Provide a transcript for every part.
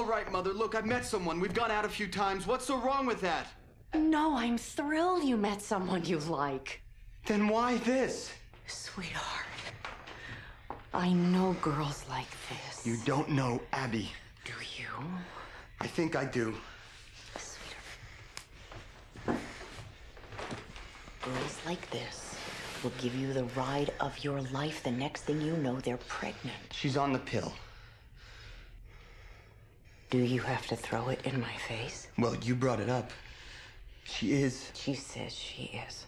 All right, Mother, look, I've met someone. We've gone out a few times. What's so wrong with that? No, I'm thrilled you met someone you like. Then why this? Sweetheart, I know girls like this. You don't know Abby. Do you? I think I do. Sweetheart. Girls like this will give you the ride of your life. The next thing you know, they're pregnant. She's on the pill. Do you have to throw it in my face? Well, you brought it up. She is. She says she is.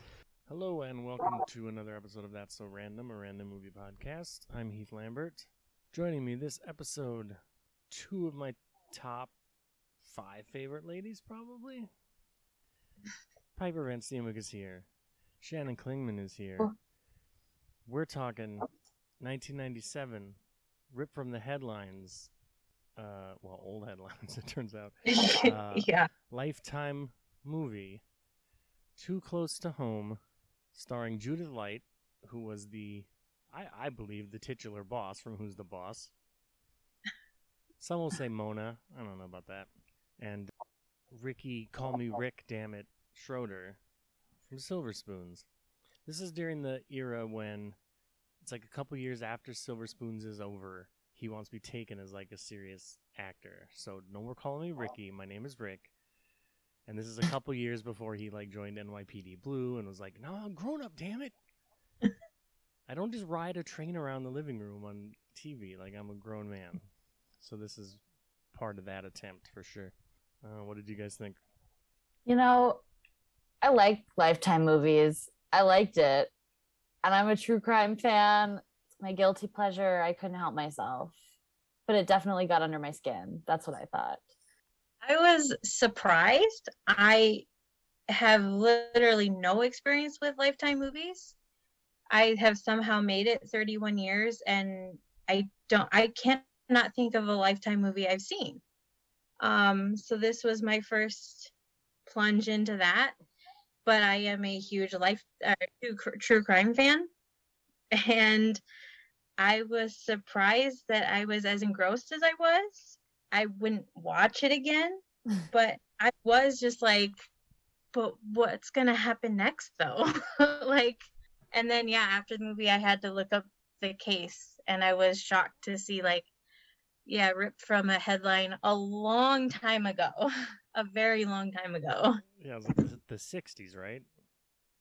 Hello and welcome to another episode of That's So Random, a random movie podcast. I'm Heath Lambert. Joining me this episode, two of my top five favorite ladies, probably. Piper Van Steenwick is here. Shannon Klingman is here. We're talking 1997, ripped from the headlines. Uh, well, old headlines, it turns out. Uh, yeah. Lifetime movie, Too Close to Home, starring Judith Light, who was the, I, I believe, the titular boss from Who's the Boss. Some will say Mona. I don't know about that. And Ricky, call me Rick, damn it, Schroder from Silver Spoons. This is during the era when it's like a couple years after Silver Spoons is over. He wants to be taken as like a serious actor. So no more calling me Ricky. My name is Rick. And this is a couple years before he like joined NYPD Blue and was like, "No, I'm grown up, damn it. I don't just ride a train around the living room on TV like I'm a grown man." So this is part of that attempt for sure. Uh, what did you guys think? You know, I like Lifetime movies. I liked it. And I'm a true crime fan. My guilty pleasure. I couldn't help myself. But it definitely got under my skin. That's what I thought. I was surprised. I have literally no experience with Lifetime movies. I have somehow made it 31 years and I don't I can't not think of a Lifetime movie I've seen. Um so this was my first plunge into that, but I am a huge life uh, true, true crime fan and I was surprised that I was as engrossed as I was. I wouldn't watch it again, but I was just like, but what's gonna happen next though? like, and then yeah, after the movie, I had to look up the case, and I was shocked to see like, yeah, ripped from a headline a long time ago, a very long time ago, Yeah, it was like the, the 60s, right?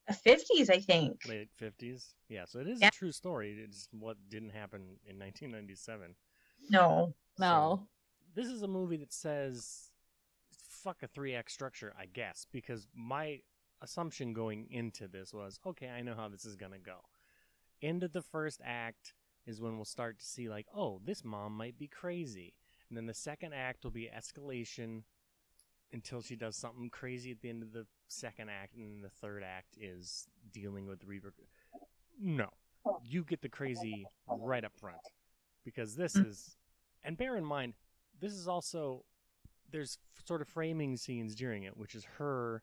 The fifties, I think. Late 50s. Yeah, so it is Yeah. a true story. It's what didn't happen in 1997. No, No. this is a movie that says fuck a 3 act structure i guess because my assumption going into this was okay i know how this is going to go end of the first act is when we'll start to see like oh this mom might be crazy and then the second act will be escalation until she does something crazy at the end of the second act and the third act is dealing with the reaper no you get the crazy right up front because this Mm. is and bear in mind this is also there's f- sort of framing scenes during it which is her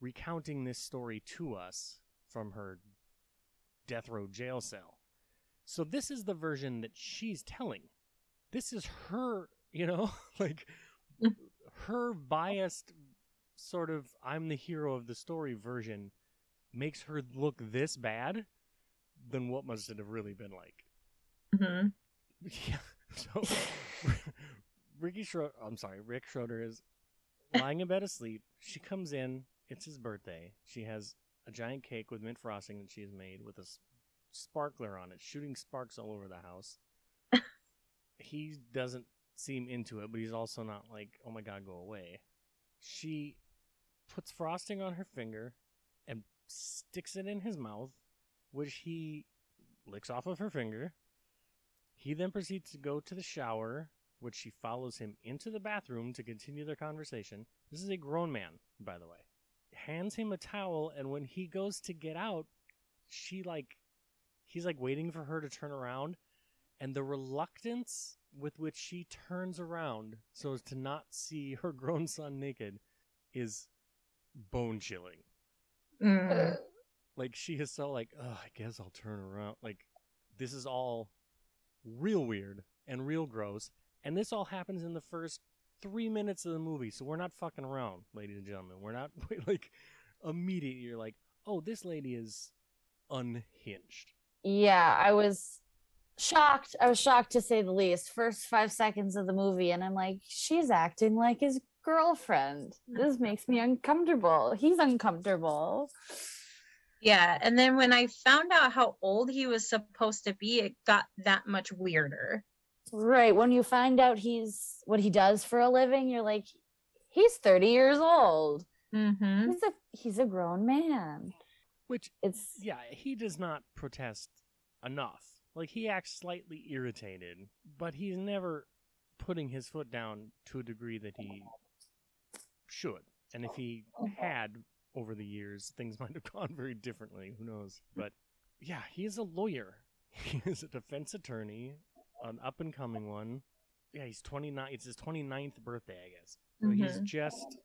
recounting this story to us from her death row jail cell so this is the version that she's telling this is her you know like Mm. Her biased sort of i'm the hero of the story version makes her look this bad then what must it have really been like Mm-hmm. yeah. So Ricky Schroder, I'm sorry, Rick Schroder is lying in bed asleep. She comes in. It's his birthday. She has a giant cake with mint frosting that she has made with a sparkler on it, shooting sparks all over the house. he doesn't seem into it, but he's also not like, oh my god, go away. She puts frosting on her finger and sticks it in his mouth, which he licks off of her finger. He then proceeds to go to the shower, which she follows him into the bathroom to continue their conversation. This is a grown man, by the way. Hands him a towel, and when he goes to get out, she like he's like waiting for her to turn around, and the reluctance with which she turns around so as to not see her grown son naked is bone chilling. Mm. Like she is so like, oh, I guess I'll turn around. Like this is all real weird and real gross. And this all happens in the first three minutes of the movie, so we're not fucking around, ladies and gentlemen. We're not like immediately. You're like, oh, this lady is unhinged. Yeah, I was shocked. I was shocked to say the least. First five seconds of the movie, and I'm like, she's acting like his girlfriend. This makes me uncomfortable. He's uncomfortable. Yeah, and then when I found out how old he was supposed to be, it got that much weirder. Right. When you find out he's what he does for a living, you're like, he's 30 years old. Mm-hmm. He's a he's a grown man. Which, It's yeah, he does not protest enough. Like, he acts slightly irritated, but he's never putting his foot down to a degree that he should. And if he had over the years, things might have gone very differently. Who knows? But yeah, he is a lawyer. He is a defense attorney, an up and coming one. Yeah, he's 29. It's his 29th birthday, I guess. So he's Mhm. just,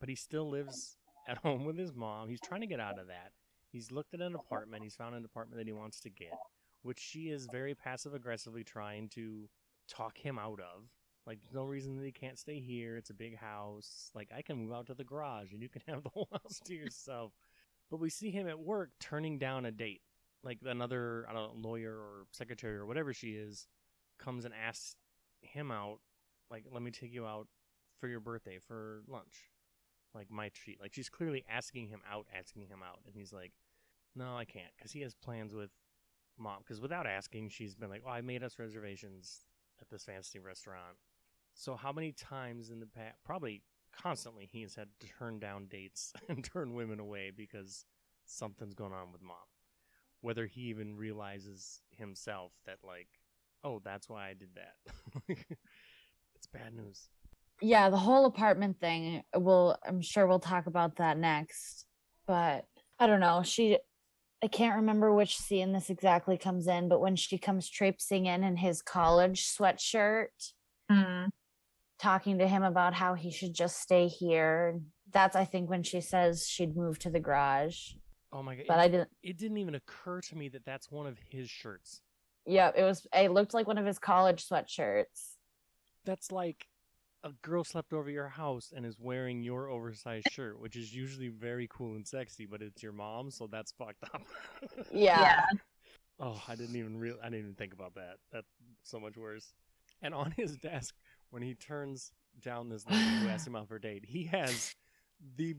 but he still lives at home with his mom. He's trying to get out of that. He's looked at an apartment. He's found an apartment that he wants to get, which she is very passive aggressively trying to talk him out of. Like, there's no reason that he can't stay here. It's a big house. Like, I can move out to the garage and you can have the whole house to yourself. But we see him at work turning down a date. Like, another, I don't know, lawyer or secretary or whatever she is comes and asks him out. Like, let me take you out for your birthday for lunch. Like, my treat. Like, she's clearly asking him out, asking him out. And he's like, no, I can't. Because he has plans with mom. Because without asking, she's been like, oh, I made us reservations at this fancy restaurant. So how many times in the past, probably constantly, he has had to turn down dates and turn women away because something's going on with mom. Whether he even realizes himself that, like, oh, that's why I did that. it's bad news. yeah, the whole apartment thing. We'll I'm sure we'll talk about that next. But I don't know. She I can't remember which scene this exactly comes in, but when she comes traipsing in in his college sweatshirt, Mm. talking to him about how he should just stay here. That's I think when she says she'd move to the garage. Oh my god! But it, I didn't. it didn't even occur to me that that's one of his shirts. Yeah, it was. It looked like one of his college sweatshirts. That's like a girl slept over your house and is wearing your oversized shirt, which is usually very cool and sexy, but it's your mom, so that's fucked up. Yeah. Yeah. Oh, I didn't even real I didn't even think about that. That's so much worse. And on his desk, when he turns down this lady who asked him out for a date, he has the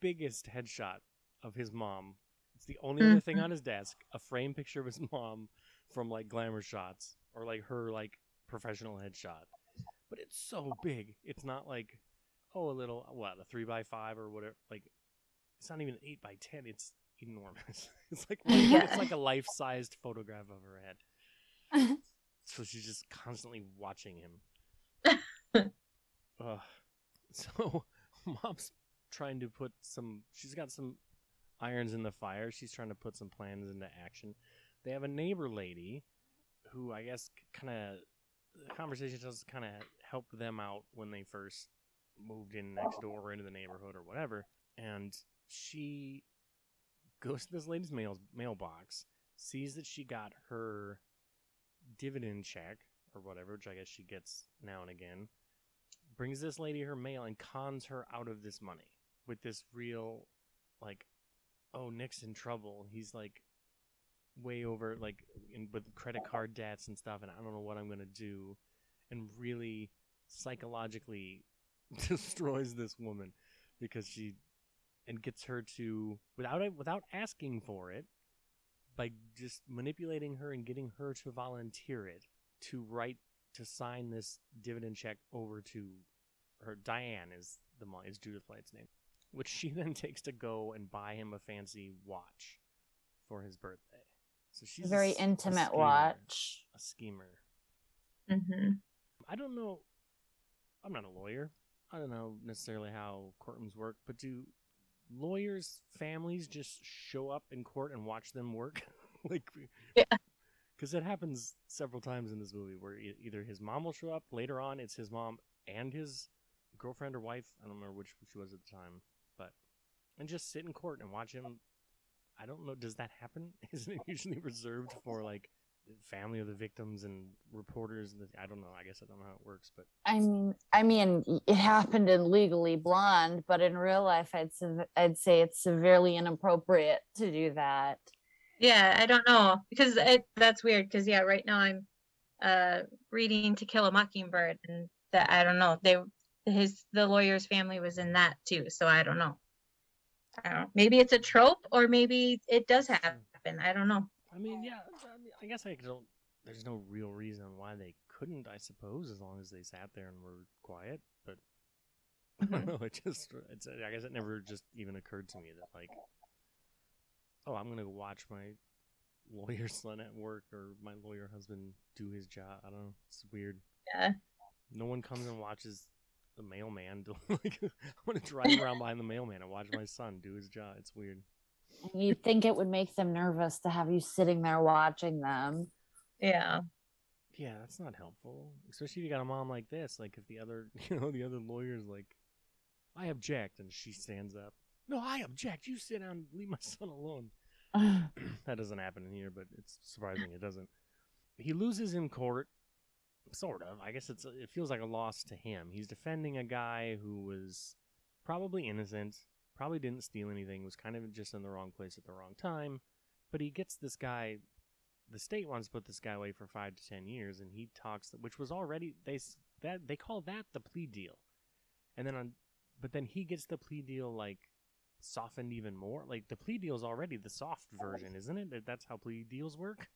biggest headshot of his mom. It's the only other thing mm-hmm. on his desk, a frame picture of his mom from like glamour shots or like her like professional headshot. But it's so big. It's not like oh a little what, a three by five or whatever like it's not even eight by ten, it's enormous. It's like it's like a life sized photograph of her head. So she's just constantly watching him. Ugh. So mom's trying to put some. She's got some irons in the fire. She's trying to put some plans into action. They have a neighbor lady who I guess kind of the conversation just kind of helped them out when they first moved in next door or into the neighborhood or whatever. And she goes to this lady's mail mailbox, sees that she got her dividend check or whatever, which I guess she gets now and again, brings this lady her mail and cons her out of this money with this real, like, oh, Nick's in trouble. He's like way over, like, in, with credit card debts and stuff, and I don't know what I'm going to do. And really psychologically destroys this woman because she and gets her to without it without asking for it by just manipulating her and getting her to volunteer it to write to sign this dividend check over to her Diane is the is Judith Light's name, which she then takes to go and buy him a fancy watch for his birthday. So she's A a very a intimate schemer, watch. a schemer. Mm-hmm. I don't know. I'm not a lawyer. I don't know necessarily how courtrooms work, but do lawyers' families just show up in court and watch them work? like, Yeah. Because it happens several times in this movie where e- either his mom will show up later on, it's his mom and his girlfriend or wife. I don't remember which she was at the time, but and just sit in court and watch him. I don't know. Does that happen? Isn't it usually reserved for like the family of the victims and reporters. And the, I don't know. I guess I don't know how it works, but I mean, I mean, it happened in Legally Blonde, but in real life, I'd I'd say it's severely inappropriate to do that. Yeah, I don't know because it, that's weird. Because yeah, right now I'm uh reading To Kill a Mockingbird, and that I don't know. They his the lawyer's family was in that too, so I don't know. I don't know. Maybe it's a trope, or maybe it does hmm. happen. I don't know. I mean, yeah. I, mean, I guess I don't. There's no real reason why they couldn't. I suppose as long as they sat there and were quiet. But I don't mm-hmm. know. It just. It's. I guess it never just even occurred to me that like, oh, I'm gonna watch my lawyer son at work or my lawyer husband do his job. I don't know. It's weird. Yeah. No one comes and watches the mailman. Do, like, I want to drive around behind the mailman and watch my son do his job. It's weird. You'd think it would make them nervous to have you sitting there watching them. Yeah. Yeah, that's not helpful. Especially if you got a mom like this. Like if the other, you know, the other lawyer's like, I object, and she stands up. No, I object. You sit down. and Leave my son alone. that doesn't happen in here, but it's surprising it doesn't. He loses in court, sort of. I guess it's it feels like a loss to him. He's defending a guy who was probably innocent, probably didn't steal anything, was kind of just in the wrong place at the wrong time. But he gets this guy. The state wants to put this guy away for five to ten years, and he talks, which was already they that they call that the plea deal, and then on, but then he gets the plea deal like softened even more. Like the plea deal is already the soft version, isn't it? That- That's how plea deals work.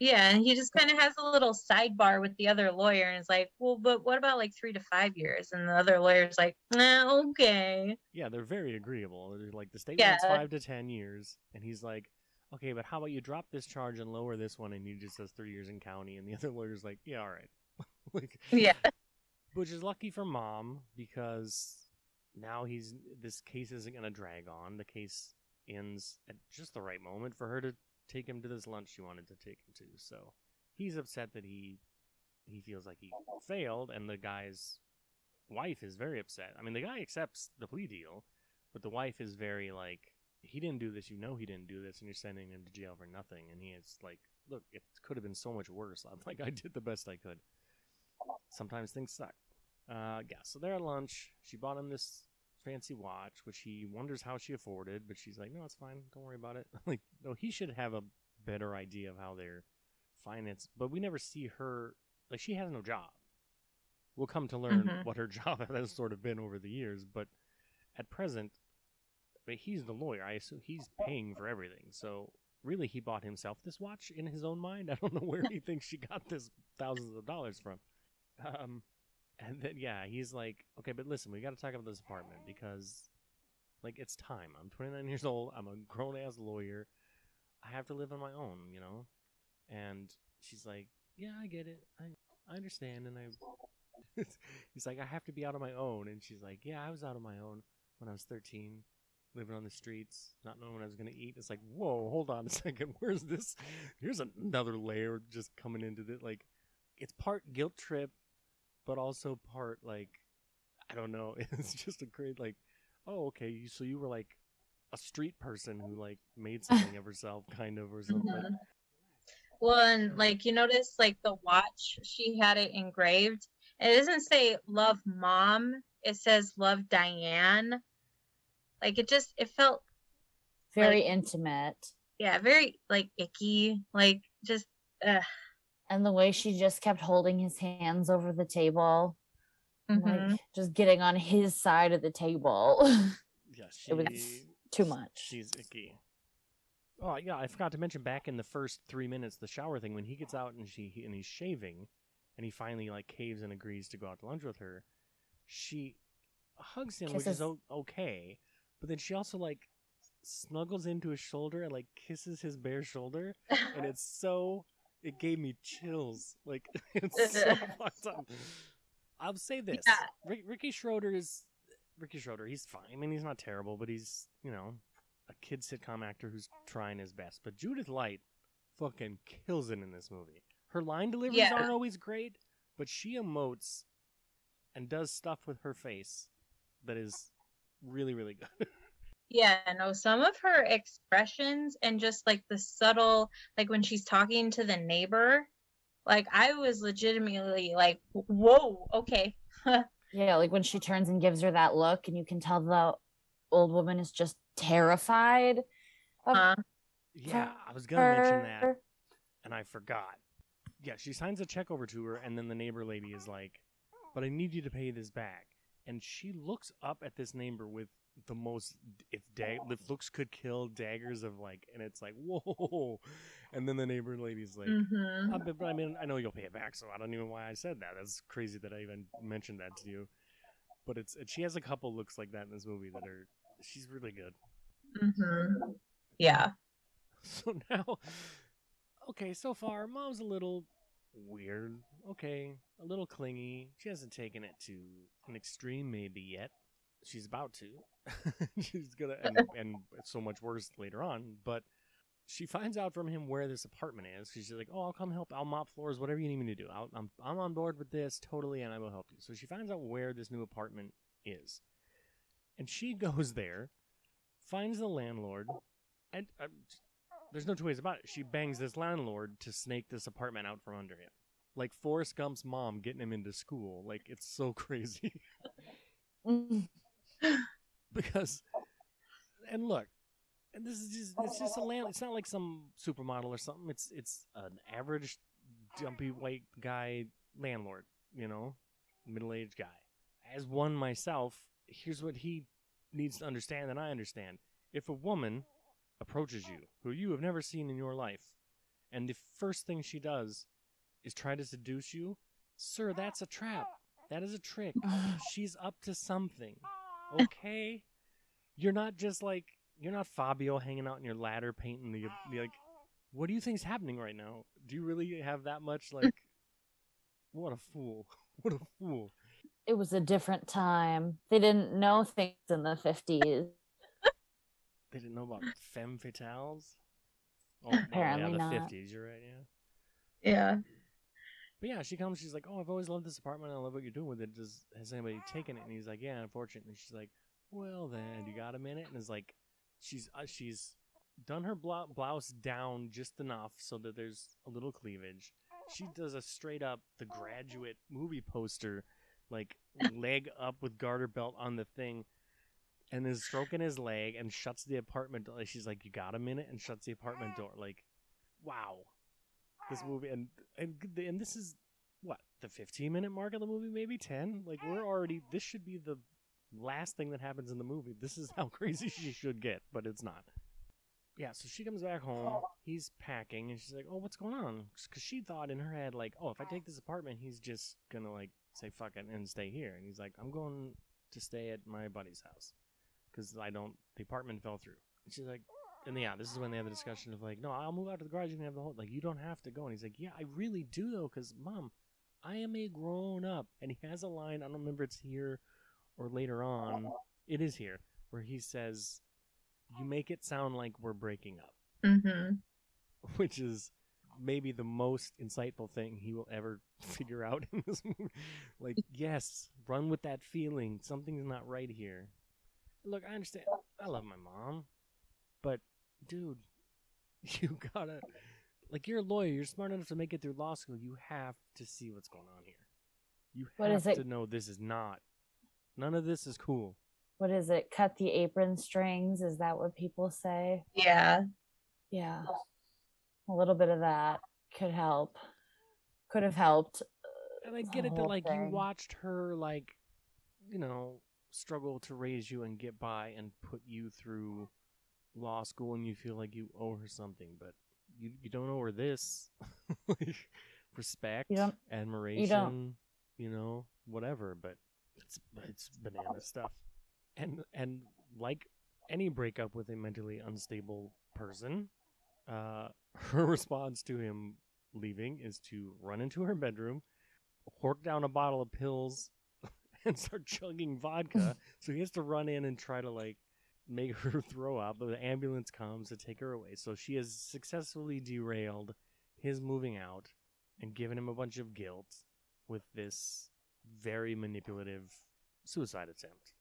Yeah, and he just kind of has a little sidebar with the other lawyer, and is like, "Well, but what about like three to five years?" And the other lawyer's like, nah, "Okay." Yeah, they're very agreeable. They're like the state Yeah. wants five to ten years, and he's like, okay, but how about you drop this charge and lower this one, and he just says three years in county, and the other lawyer's like, yeah, all right, like, Yeah. which is lucky for mom because now he's this case isn't going to drag on. The case ends at just the right moment for her to take him to this lunch she wanted to take him to. So he's upset that he he feels like he failed, and the guy's wife is very upset. I mean, the guy accepts the plea deal, but the wife is very like, he didn't do this. You know, he didn't do this, and you're sending him to jail for nothing. And he is like, look, it could have been so much worse. I'm like, I did the best I could. Sometimes things suck. Uh, yeah. So they're at lunch. She bought him this fancy watch, which he wonders how she afforded, but she's like, no, it's fine. Don't worry about it. like, no, he should have a better idea of how they're financed. But we never see her. Like, she has no job. We'll come to learn Mhm. what her job has sort of been over the years, but at present, but he's the lawyer. I assume he's paying for everything. So really, he bought himself this watch in his own mind. I don't know where he thinks she got this thousands of dollars from. Um, and then yeah, he's like, okay, but listen, we got to talk about this apartment because, like, it's time. I'm 29 years old. I'm a grown ass lawyer. I have to live on my own, you know. And she's like, yeah, I get it. I I understand, and I. he's like, I have to be out on my own, and she's like, yeah, I was out on my own when I was 13, living on the streets, not knowing what I was going to eat. It's like, whoa, hold on a second. Where's this? Here's another layer just coming into it. Like, it's part guilt trip, but also part, like, I don't know. It's just a great, like, oh, okay. You, so you were like a street person who, like, made something of herself, kind of, or something. Mhm. Well, and like you notice, like the watch, she had it engraved. It doesn't say "Love Mom." It says "Love Diane." Like it just, it felt, Very Like- intimate. yeah, very like icky. Like just, uh, And the way she just kept holding his hands over the table, mhm. like just getting on his side of the table. Yeah, she, It was Too much. She's icky. Oh yeah, I forgot to mention back in the first three minutes, the shower thing when he gets out and she he- and he's shaving, and he finally like caves and agrees to go out to lunch with her. She hugs him, which is o- okay, but then she also like snuggles into his shoulder and like kisses his bare shoulder, and it's so it gave me chills. Like it's so fucked up. I'll say this: Yeah. Rick, Ricky Schroder is Ricky Schroder. He's fine. I mean, he's not terrible, but he's you know a kid sitcom actor who's trying his best. But Judith Light fucking kills it in this movie. Her line deliveries Yeah. aren't always great, but she emotes and does stuff with her face that is really really good. Yeah, no, some of her expressions and just like the subtle, like when she's talking to the neighbor, like I was legitimately like, whoa, okay. Yeah, like when she turns and gives her that look, and you can tell the old woman is just terrified. of Uh, Yeah, I was gonna mention that, and I forgot. Yeah, she signs a check over to her, and then the neighbor lady is like, "But I need you to pay this back." And she looks up at this neighbor with the most, if dag- if looks could kill daggers of like, and it's like, whoa. And then the neighbor lady's like, mhm. "Uh, but, but I mean, I know you'll pay it back, so I don't even know why I said that. That's crazy that I even mentioned that to you. But it's she has a couple looks like that in this movie that are she's really good. Mhm. Yeah. So now, okay, so far, mom's a little weird. Okay, a little clingy. She hasn't taken it to an extreme maybe yet. She's about to. She's gonna, and, and so much worse later on. But she finds out from him where this apartment is. She's like, "Oh, I'll come help. I'll mop floors. Whatever you need me to do. I'll, I'm I'm on board with this totally, and I will help you." So she finds out where this new apartment is, and she goes there, finds the landlord, and uh, there's no two ways about it. She bangs this landlord to snake this apartment out from under him. Like Forrest Gump's mom getting him into school. Like it's so crazy. Because and look, and this is just it's just a land it's not like some supermodel or something. It's it's an average dumpy white guy landlord, you know, middle aged guy. As one myself, here's what he needs to understand and I understand. If a woman approaches you who you have never seen in your life, and the first thing she does is try to seduce you, sir, that's a trap. That is a trick. She's up to something. Okay? You're not just like you're not Fabio hanging out in your ladder painting the, the like what do you think's happening right now? Do you really have that much like what a fool. What a fool. It was a different time. They didn't know things in the 50s. They didn't know about femme fatales? Oh, Apparently yeah, the not. 50s, you're right, yeah. Yeah. But yeah, she comes. She's like, "Oh, I've always loved this apartment. I love what you're doing with it. Does has anybody taken it?" And he's like, "Yeah, unfortunately." She's like, "Well, then, you got a minute?" And it's like, she's uh, she's done her blou- blouse down just enough so that there's a little cleavage. She does a straight up the graduate movie poster, like leg up with garter belt on the thing, and is stroking his leg and shuts the apartment door. She's like, "You got a minute?" and shuts the apartment door. Like, wow this movie and and and this is what the 15 minute mark of the movie maybe 10 like we're already this should be the last thing that happens in the movie. This is how crazy she should get but it's not. Yeah so she comes back home oh. he's packing and she's like oh what's going on? Because she thought in her head like oh if i take this apartment he's just gonna like say fuck it and stay here. And he's like i'm going to stay at my buddy's house because i don't the apartment fell through. And she's like and yeah, this is when they have the discussion of like, no, I'll move out to the garage. You can have the whole like, you don't have to go. And he's like, yeah, I really do though, because mom, I am a grown up. And he has a line. I don't remember it's here or later on. It is here where he says, "You make it sound like we're breaking up," Mm-hmm. which is maybe the most insightful thing he will ever figure out in this movie. Like, yes, run with that feeling. Something's not right here. Look, I understand. I love my mom, but dude, you gotta like you're a lawyer. You're smart enough to make it through law school. You have to see what's going on here. You What have is it- to know this is not. None of this is cool. What is it? Cut the apron strings? Is that what people say? Yeah. Yeah. A little bit of that could help. Could have helped. Uh, and I get it that whole like you watched her like, you know, struggle to raise you and get by and put you through law school, and you feel like you owe her something, but you you don't owe her this, like respect, You admiration, you, know, whatever. But it's it's banana stuff, and and like any breakup with a mentally unstable person, uh, her response to him leaving is to run into her bedroom, hork down a bottle of pills, and start chugging vodka. so he has to run in and try to like make her throw up, but the ambulance comes to take her away. So she has successfully derailed his moving out and given him a bunch of guilt with this very manipulative suicide attempt.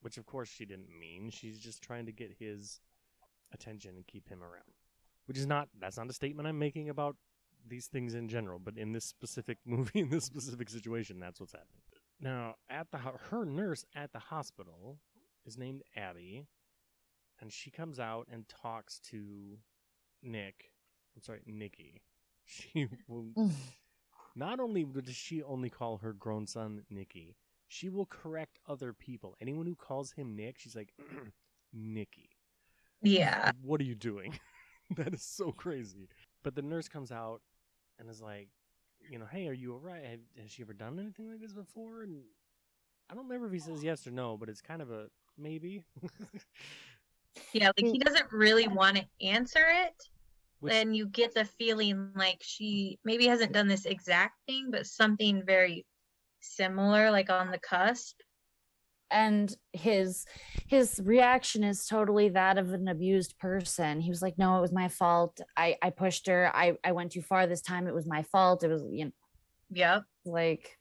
which of course she didn't mean. She's just trying to get his attention and keep him around. Which is not that's not a statement I'm making about these things in general, but in this specific movie, in this specific situation, that's what's happening. Now, at the her nurse at the hospital is named Abby, and she comes out and talks to Nick. I'm sorry, Nikki. She will not only does she only call her grown son Nikki, she will correct other people. Anyone who calls him Nick, she's like, Nikki. Yeah. What are you doing? that is so crazy. But the nurse comes out and is like, you know, hey, are you alright? Have, has she ever done anything like this before? And I don't remember if he says yes or no, but it's kind of a maybe. Yeah, like he mm. doesn't really want to answer it. Which, and you get the feeling like she maybe hasn't done this exact thing, but something very similar, like on the cusp. and his his reaction is totally that of an abused person he was like no it was my fault i i pushed her i i went too far this time it was my fault it was you know Yep. like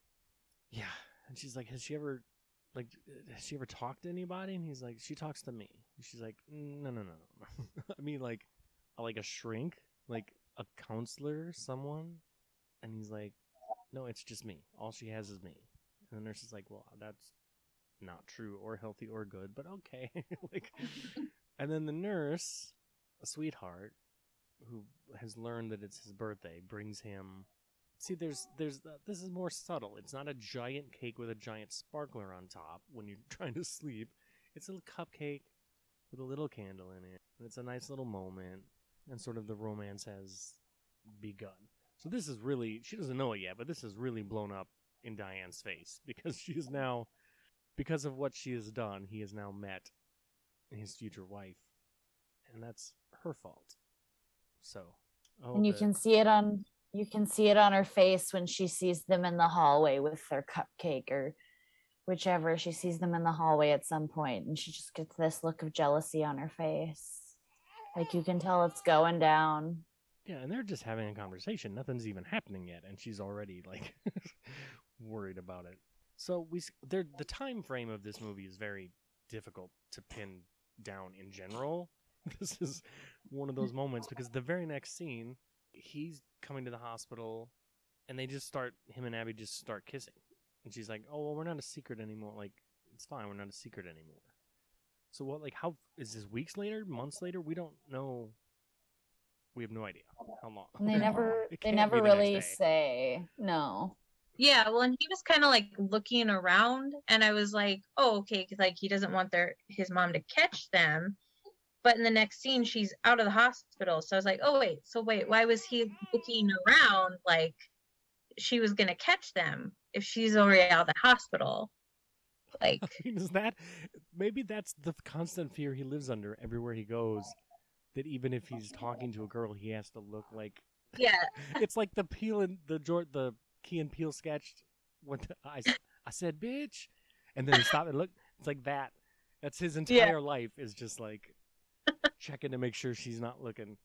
yeah. And she's like, has she ever, like, has she ever talked to anybody? And he's like, she talks to me. She's like, mm, no, no, no, no. I mean, like, like a shrink, like a counselor, someone. And he's like, no, it's just me. All she has is me. And the nurse is like, well, that's not true or healthy or good, but okay. like, and then the nurse, a sweetheart, who has learned that it's his birthday, brings him. See, there's, there's, the, this is more subtle. It's not a giant cake with a giant sparkler on top when you're trying to sleep. It's a little cupcake with a little candle in it, and it's a nice little moment, and sort of the romance has begun. So this is really, she doesn't know it yet, but this is really blown up in Diane's face because she is now, because of what she has done, he has now met his future wife, and that's her fault. So, oh, and you the- can see it on you can see it on her face when she sees them in the hallway with their cupcake or whichever she sees them in the hallway at some point and she just gets this look of jealousy on her face like you can tell it's going down Yeah, and they're just having a conversation. Nothing's even happening yet, and she's already like worried about it. So we there the time frame of this movie is very difficult to pin down in general. This is one of those moments because the very next scene, he's coming to the hospital, and they just start him and Abby just start kissing, and she's like, "Oh well, we're not a secret anymore. Like it's fine, we're not a secret anymore." So what? Like how is this? Weeks later, months later? We don't know. We have no idea how long. and they never they never be the really say no Yeah, well, and he was kind of like looking around, and I was like, "Oh, okay," 'cause, like he doesn't want their his mom to catch them. But in the next scene, she's out of the hospital, so I was like, "Oh wait, so wait, why was he looking around like she was gonna catch them if she's already out of the hospital?" Like, I mean, is that maybe that's the constant fear he lives under everywhere he goes? That even if he's talking to a girl, he has to look like yeah, it's like the Peele and the Jor- the Key and Peele sketch when the, I said bitch, and then he stopped and looked. It's like that. That's his entire life is just like checking to make sure she's not looking.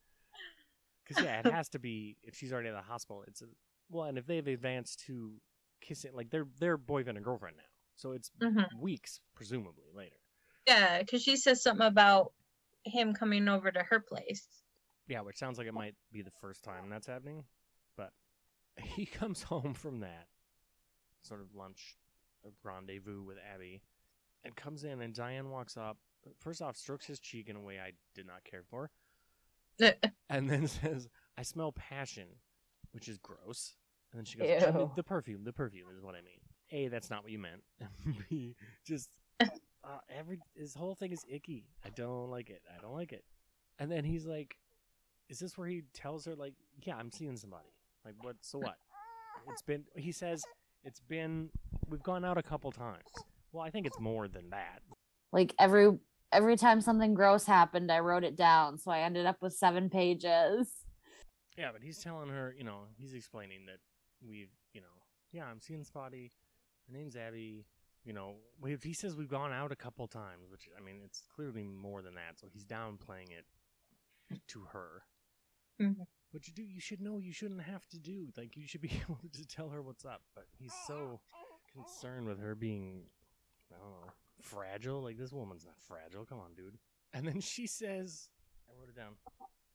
Because yeah, it has to be if she's already in the hospital. It's a, well, and if they've advanced to kissing, like they're they're boyfriend and girlfriend now, so it's Mhm. weeks presumably later. yeah, because she says something about him coming over to her place. Yeah, which sounds like it might be the first time that's happening. But he comes home from that sort of lunch rendezvous with Abby and comes in, and Diane walks up. First off, strokes his cheek in a way I did not care for, and then says, I smell passion, which is gross. And then she goes, Ew. The perfume, the perfume is what I mean. A, that's not what you meant. B, just uh, every his whole thing is icky. I don't like it. I don't like it. And then he's like, "Is this where he tells her like, yeah, I'm seeing somebody? Like, what? So what? It's been." He says, "It's been. We've gone out a couple times. Well, I think it's more than that. like every every time something gross happened i wrote it down so i ended up with seven pages Yeah, but he's telling her, you know, he's explaining that we've, you know, yeah, I'm seeing Spotty. Her name's Abby. You know, we he says we've gone out a couple times, which I mean, it's clearly more than that. So he's downplaying it to her. Mm-hmm. Which you do, you should know. You shouldn't have to do. Like you should be able to tell her what's up. But he's so concerned with her being, I don't know, fragile. Like this woman's not fragile. Come on, dude. And then she says, I wrote it down.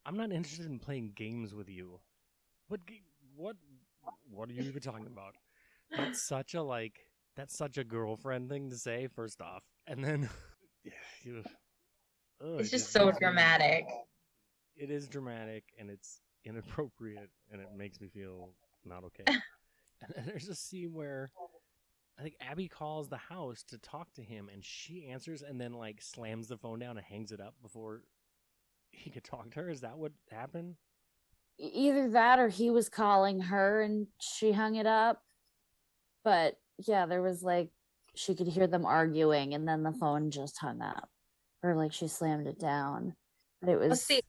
I'm not interested in playing games with you. What ga- what what are you even talking about? That's such a like that's such a girlfriend thing to say first off. And then yeah, you, ugh, It's it just so me- dramatic. It is dramatic and it's inappropriate and it makes me feel not okay. and then there's a scene where I think Abby calls the house to talk to him and she answers and then like slams the phone down and hangs it up before he could talk to her. Is that what happened? Either that or he was calling her and she hung it up. But yeah, there was like she could hear them arguing and then the phone just hung up. Or like she slammed it down. But it was Well, see,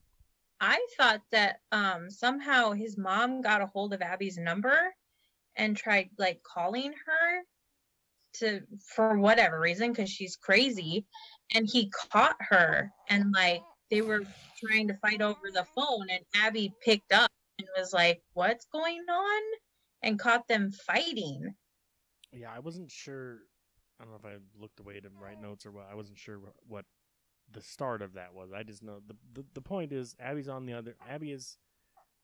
I thought that um somehow his mom got a hold of Abby's number and tried like calling her to for whatever reason because she's crazy and he caught her and like they were trying to fight over the phone and Abby picked up and was like what's going on and caught them fighting Yeah, I wasn't sure. I don't know if I looked away to write notes or what. I wasn't sure what the start of that was. I just know the, the the point is Abby's on the other. Abby is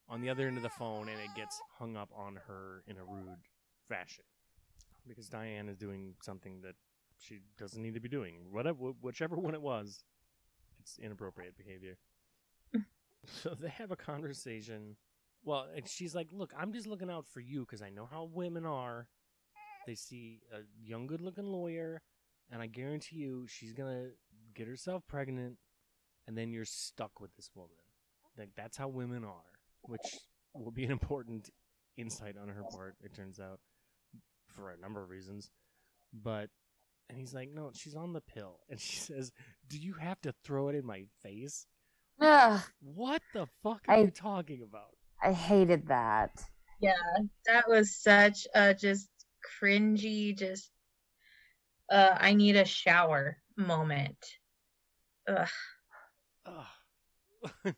on the other end of the phone, and it gets hung up on her in a rude fashion because Diane is doing something that she doesn't need to be doing. Whatever, whichever one it was, it's inappropriate behavior. so they have a conversation. Well, and she's like, "Look, I'm just looking out for you because I know how women are." They see a young, good-looking lawyer, and I guarantee you, she's gonna get herself pregnant, and then you're stuck with this woman. Like that's how women are, which will be an important insight on her part. It turns out, for a number of reasons. But and he's like, "No, she's on the pill," and she says, "Do you have to throw it in my face?" Ugh, What the fuck are I- you talking about? I hated that. yeah that was such a just cringy just uh I need a shower moment Ugh. Ugh.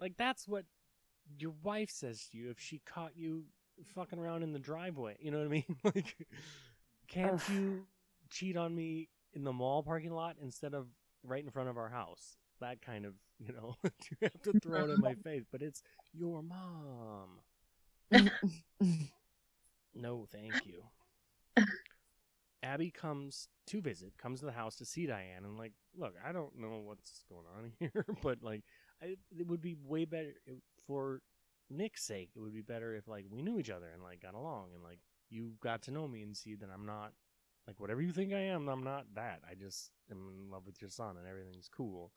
like that's what your wife says to you if she caught you fucking around in the driveway. You know what I mean? like, can't you cheat on me in the mall parking lot instead of right in front of our house? That kind of, you know, you have to throw it in my face, but it's your mom. No, thank you. Abby comes to visit, comes to the house to see Diane, and like, look, I don't know what's going on here, but like, I, it would be way better for Nick's sake. It would be better if like we knew each other and like got along, and like you got to know me and see that I'm not like whatever you think I am. I'm not that. I just am in love with your son, and everything's cool.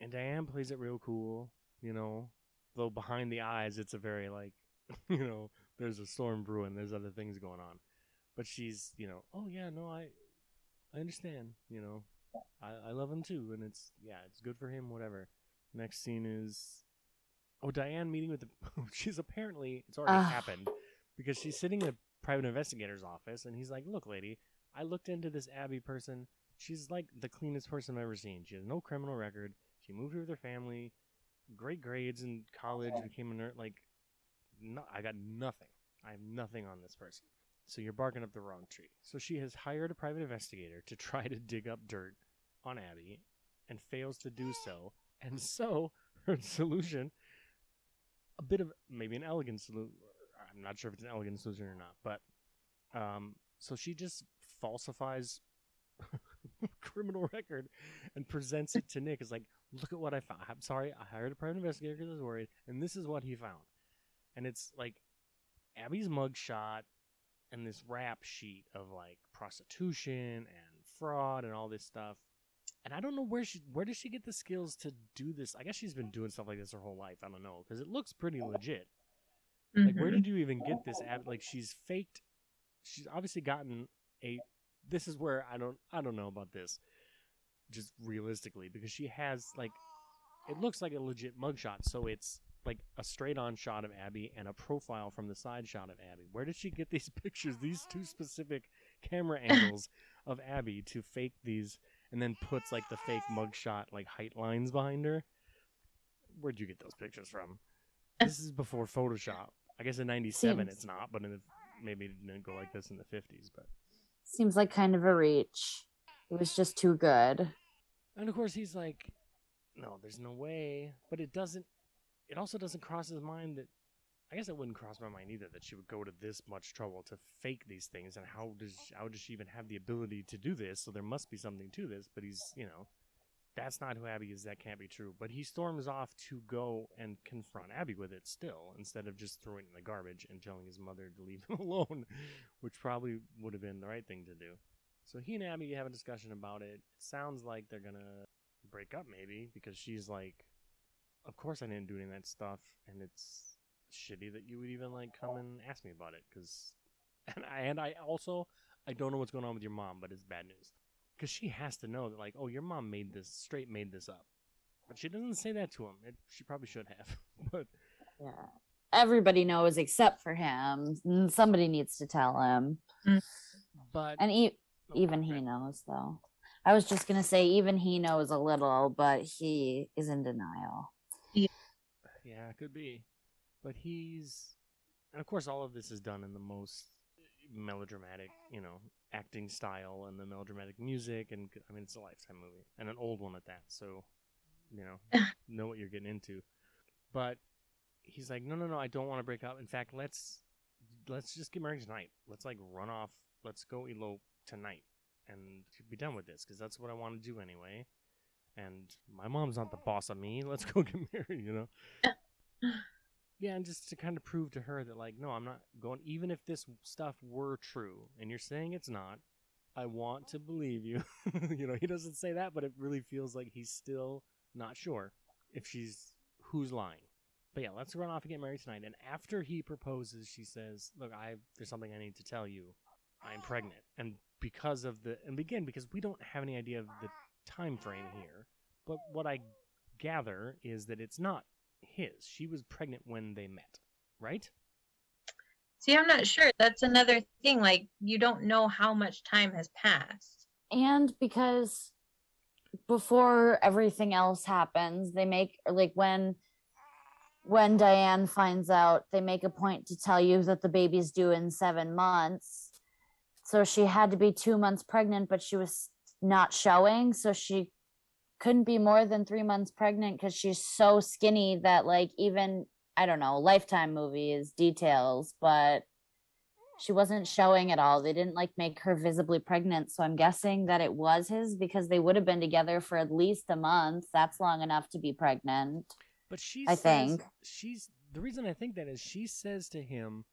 And Diane plays it real cool, you know. Though behind the eyes, it's a very like, you know, there's a storm brewing. There's other things going on, but she's, you know, oh yeah, no, I, I understand. You know, I, I love him too, and it's yeah, it's good for him. Whatever. Next scene is, oh, Diane meeting with the. Oh, she's apparently it's already Ugh. happened because she's sitting in a private investigator's office, and he's like, look, lady, I looked into this Abby person. She's like the cleanest person I've ever seen. She has no criminal record. She moved here with her family, great grades in college, became a nerd. Like, no, I got nothing. I have nothing on this person. So you're barking up the wrong tree. So she has hired a private investigator to try to dig up dirt on Abby and fails to do so. And so her solution, a bit of maybe an elegant solution. I'm not sure if it's an elegant solution or not, but um, so she just falsifies criminal record and presents it to Nick as like, look at what I found. I'm sorry, I hired a private investigator because I was worried, and this is what he found. And it's like Abby's mugshot and this rap sheet of like prostitution and fraud and all this stuff. And I don't know where she where does she get the skills to do this? I guess she's been doing stuff like this her whole life. I don't know because it looks pretty legit. Like, where Mhm. did you even get this? Ab- like, she's faked. She's obviously gotten a. This is where I don't. I don't know about this. Just realistically, because she has like, it looks like a legit mugshot. So it's like a straight-on shot of Abby and a profile from the side shot of Abby. Where did she get these pictures? These two specific camera angles of Abby to fake these, and then puts like the fake mugshot like height lines behind her. Where'd you get those pictures from? This is before Photoshop. I guess in '97 Seems- it's not, but in the, maybe it didn't go like this in the '50s. But seems like kind of a reach. It was just too good. And of course, he's like, no, there's no way. But it doesn't, it also doesn't cross his mind that, I guess it wouldn't cross my mind either that she would go to this much trouble to fake these things. And how does, how does she even have the ability to do this? So there must be something to this. But he's, you know, that's not who Abby is. That can't be true. But he storms off to go and confront Abby with it still, instead of just throwing it in the garbage and telling his mother to leave him alone, which probably would have been the right thing to do. So he and Abby have a discussion about it. It sounds like they're gonna break up, maybe, because she's like, "Of course I didn't do any of that stuff, and it's shitty that you would even like come and ask me about it." Because, and I, and I also I don't know what's going on with your mom, but it's bad news because she has to know that like, oh, your mom made this straight made this up, but she doesn't say that to him. It, she probably should have, but Yeah. Everybody knows except for him. Somebody needs to tell him. Mm. but And e- oh, even okay. he knows, though. I was just going to say, even he knows a little, but he is in denial. Yeah, it could be. But he's. And of course, all of this is done in the most melodramatic, you know, acting style and the melodramatic music. And I mean, it's a Lifetime movie and an old one at that. So, you know, know what you're getting into. But he's like, no, no, no, I don't want to break up. In fact, let's let's just get married tonight. Let's like run off. Let's go elope tonight and be done with this because that's what I want to do anyway. And my mom's not the boss of me. Let's go get married, you know? yeah, and just to kind of prove to her that, like, no, I'm not going, even if this stuff were true and you're saying it's not, I want to believe you. you know, he doesn't say that, but it really feels like he's still not sure if she's who's lying. But yeah, let's run off and get married tonight. And after he proposes, she says, "Look, I there's something I need to tell you. I'm pregnant." And because of the and again because we don't have any idea of the time frame here, but what I gather is that it's not his. She was pregnant when they met, right? See, I'm not sure. That's another thing. Like, you don't know how much time has passed. And because before everything else happens, they make, like when when Diane finds out, they make a point to tell you that the baby's due in seven months. So she had to be two months pregnant, but she was not showing. So she couldn't be more than three months pregnant because she's so skinny that, like, even I don't know, Lifetime movies details, but she wasn't showing at all. They didn't like make her visibly pregnant. So I'm guessing that it was his because they would have been together for at least a month. That's long enough to be pregnant. But she I says, think. she's the reason I think that is she says to him,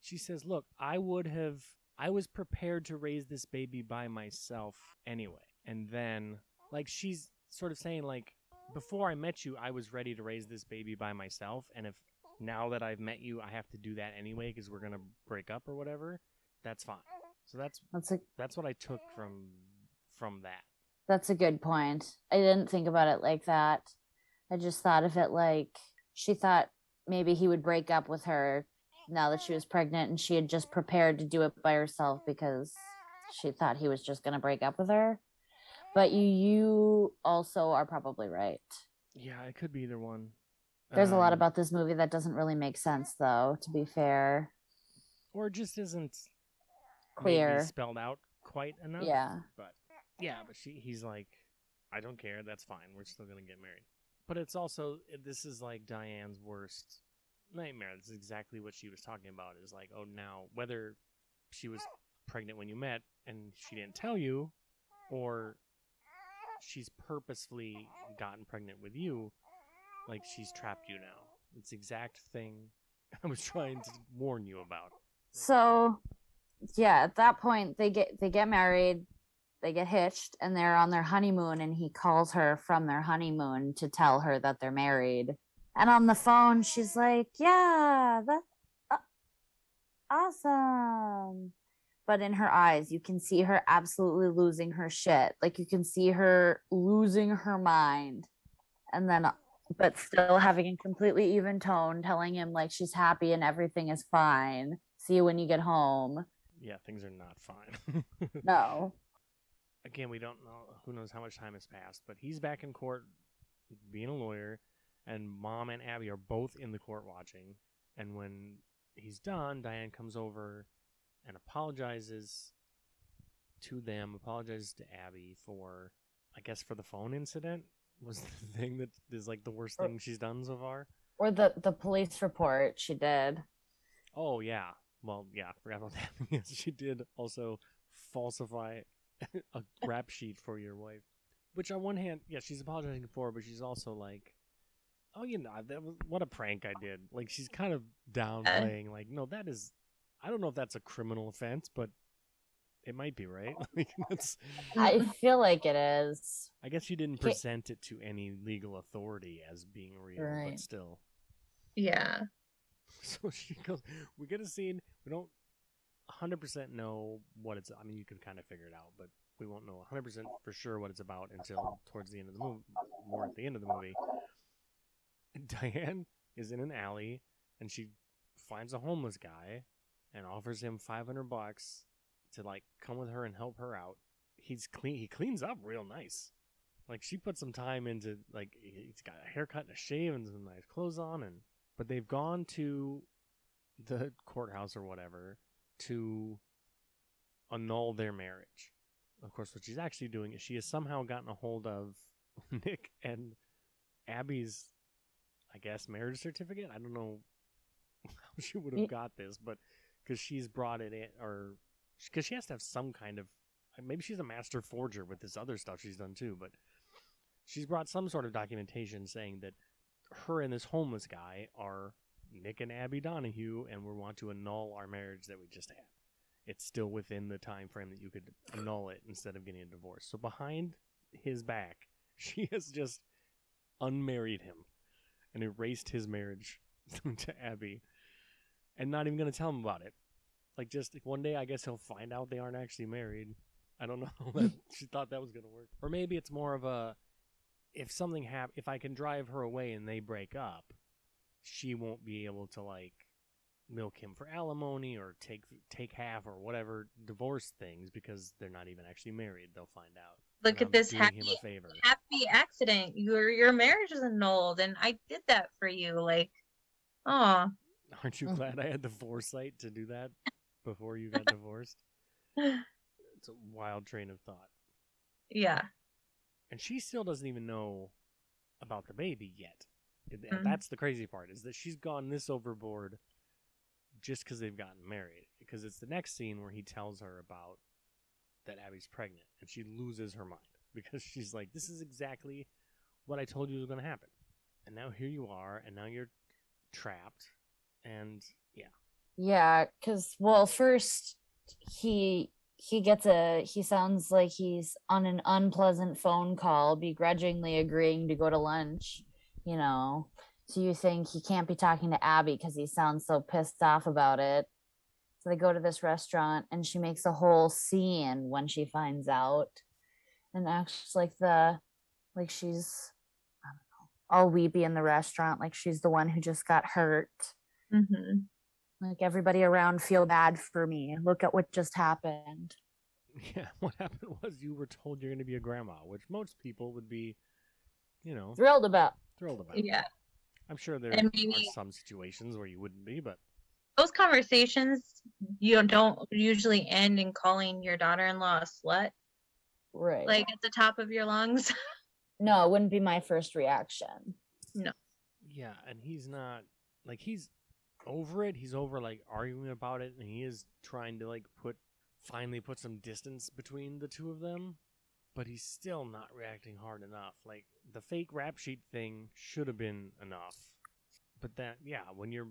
she says, "Look, I would have I was prepared to raise this baby by myself anyway." And then like she's sort of saying like before I met you, I was ready to raise this baby by myself, and if now that I've met you, I have to do that anyway because we're gonna break up or whatever. That's fine. So that's That's a that's what I took from from that. that's a good point. I didn't think about it like that. I just thought of it like she thought maybe he would break up with her now that she was pregnant and she had just prepared to do it by herself because she thought he was just going to break up with her. But you you also are probably right. Yeah, it could be either one. There's a lot Um, about this movie that doesn't really make sense though, to be fair. or just isn't Clear. spelled out quite enough. Yeah. But yeah, but she he's like, I don't care. That's fine. We're still gonna get married. But it's also this is like Diane's worst nightmare. This is exactly what she was talking about. Is like, oh, now whether she was pregnant when you met and she didn't tell you, or she's purposefully gotten pregnant with you, like she's trapped you now. It's the exact thing I was trying to warn you about. So yeah, at that point they get they get married, they get hitched and they're on their honeymoon and he calls her from their honeymoon to tell her that they're married. And on the phone she's like, "Yeah, that uh, awesome." But in her eyes, you can see her absolutely losing her shit. Like you can see her losing her mind. And then but still having a completely even tone telling him like she's happy and everything is fine. See you when you get home. Yeah, things are not fine. No. Again, we don't know. Who knows how much time has passed? But he's back in court, being a lawyer, and Mom and Abby are both in the court watching. And when he's done, Diane comes over and apologizes to them, apologizes to Abby for, I guess, for the phone incident was the thing that is like the worst thing she's done so far. Or the the police report she did. Oh yeah, well yeah, forgot about that. yes, she did also falsify a rap sheet for your wife, which on one hand, yeah, she's apologizing for, but she's also like, oh, you know, that was what a prank I did. Like she's kind of downplaying, like, no, that is, I don't know if that's a criminal offense, but it might be right. like I feel like it is. I guess you didn't present it to any legal authority as being real, but still. Yeah. So she goes, we get a scene. We don't 100% know what it's. I mean, you can kind of figure it out, but we won't know 100% for sure what it's about until towards the end of the movie, more at the end of the movie. Diane is in an alley and she finds a homeless guy and offers him 500 bucks to like come with her and help her out. He's clean. He cleans up real nice. Like she put some time into like he's got a haircut and a shave and some nice clothes on and but they've gone to the courthouse or whatever to annul their marriage. Of course, what she's actually doing is she has somehow gotten a hold of Nick and Abby's, I guess, marriage certificate. I don't know how she would have got this, but because she's brought it in, or because she has to have some kind of, maybe she's a master forger with this other stuff she's done too, but she's brought some sort of documentation saying that her and this homeless guy are Nick and Abby Donahue, and we want to annul our marriage that we just had. It's still within the time frame that you could annul it instead of getting a divorce. So behind his back, she has just unmarried him and erased his marriage to Abby, and not even going to tell him about it. Like just one day, I guess he'll find out they aren't actually married. I don't know. she thought that was going to work, or maybe it's more of a if something hap- if I can drive her away and they break up, she won't be able to like milk him for alimony or take take half or whatever divorce things because they're not even actually married. They'll find out. Look at I'm this happy him a favor. happy accident. Your your marriage is annulled and I did that for you. Like oh Aren't you Mhm. glad I had the foresight to do that before you got divorced? It's a wild train of thought. yeah. and she still doesn't even know about the baby yet. And Mhm. That's the crazy part is that she's gone this overboard just because they've gotten married. Because it's the next scene where he tells her about that Abby's pregnant, and she loses her mind because she's like, "This is exactly what I told you was going to happen," and now here you are, and now you're trapped, and yeah, Yeah, because well, first he he gets a he sounds like he's on an unpleasant phone call, begrudgingly agreeing to go to lunch. You know, so you think he can't be talking to Abby because he sounds so pissed off about it. So they go to this restaurant, and she makes a whole scene when she finds out, and acts like the like she's I don't know all weepy in the restaurant, like she's the one who just got hurt hmm like everybody around feel bad for me look at what just happened yeah. What happened was you were told you're going to be a grandma, which most people would be, you know, thrilled about thrilled about. Yeah. I'm sure there And are maybe- some situations where you wouldn't be, but Those conversations you don't usually end in calling your daughter-in-law a slut, right like at the top of your lungs. no it wouldn't be my first reaction No. yeah, and he's not like he's over it. He's over like arguing about it, and he is trying to like put finally put some distance between the two of them, but he's still not reacting hard enough. Like the fake rap sheet thing should have been enough, but that yeah, when your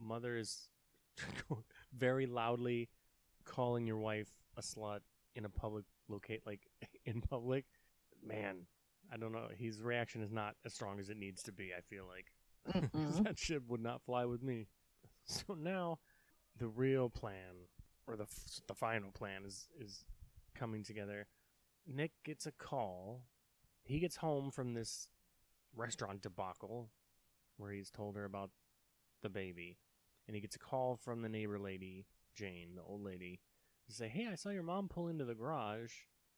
mother is very loudly calling your wife a slut in a public locate like in public, man, I don't know. His reaction is not as strong as it needs to be. I feel like Mm-mm. that shit would not fly with me. So now, the real plan, or the the final plan, is is coming together. Nick gets a call. He gets home from this restaurant debacle, where he's told her about the baby, and he gets a call from the neighbor lady, Jane, the old lady, to say, "Hey, I saw your mom pull into the garage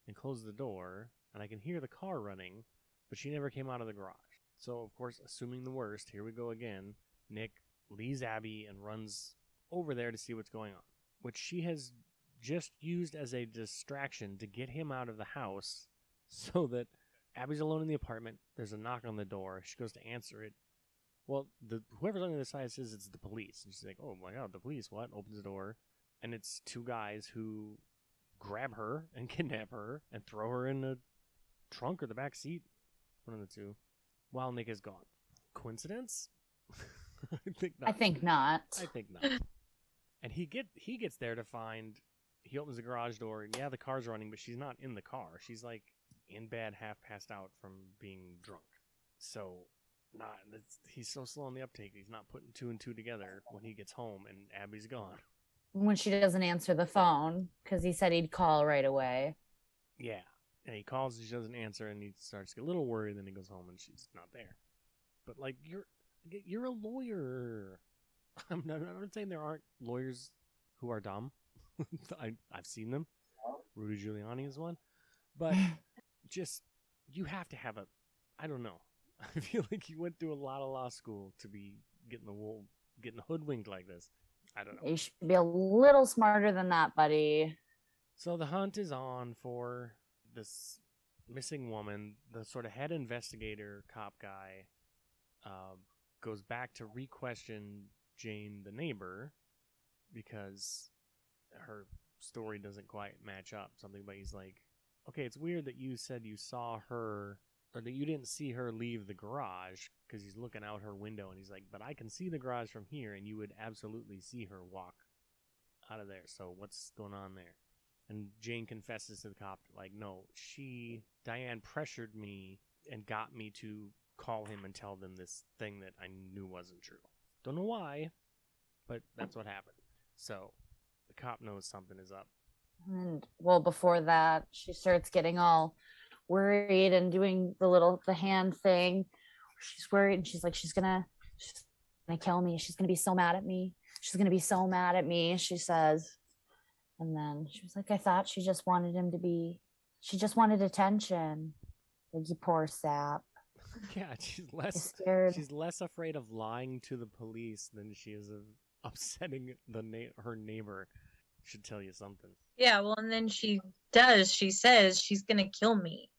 and close the door, and I can hear the car running, but she never came out of the garage." So, of course, assuming the worst, here we go again. Nick leaves Abby and runs over there to see what's going on, which she has just used as a distraction to get him out of the house so that Abby's alone in the apartment. There's a knock on the door. She goes to answer it. Well, the whoever's on the other side says it's the police. And she's like, oh my god, the police, what? Opens the door. And it's two guys who grab her and kidnap her and throw her in the trunk or the back seat. One of the two. While Nick is gone. Coincidence? I think not. I think not. I think not. and he get he gets there to find he opens the garage door and yeah the car's running but she's not in the car she's like in bed half passed out from being drunk so not he's so slow on the uptake he's not putting two and two together when he gets home and abby's gone When she doesn't answer the phone because he said he'd call right away. yeah and he calls she doesn't answer and he starts to get a little worried then he goes home and she's not there but like you're you're a lawyer i'm not, I'm not saying there aren't lawyers who are dumb I, I've seen them. Rudy Giuliani is one. But just, you have to have a, I don't know. I feel like you went through a lot of law school to be getting the wool, getting hoodwinked like this. I don't know. You should be a little smarter than that, buddy. So the hunt is on for this missing woman. The sort of head investigator, cop guy, uh, goes back to re-question Jane, the neighbor, because her story doesn't quite match up. Something, but he's like, okay, it's weird that you said you saw her or that you didn't see her leave the garage because he's looking out her window and he's like, but I can see the garage from here and you would absolutely see her walk out of there. So what's going on there? And Jane confesses to the cop, like, no, she, Diane pressured me and got me to call him and tell them this thing that I knew wasn't true. Don't know why, but that's what happened. So the cop knows something is up. And well, before that, she starts getting all worried and doing the little the hand thing. She's worried and she's like, she's gonna, she's gonna kill me. She's gonna be so mad at me. She's gonna be so mad at me. She says, and then she was like, I thought she just wanted him to be, she just wanted attention. Like you poor sap. Yeah, she's She's less scared. she's less afraid of lying to the police than she is of upsetting the na- her neighbor. Should tell you something. Yeah, well, and then she does. She says she's gonna kill me,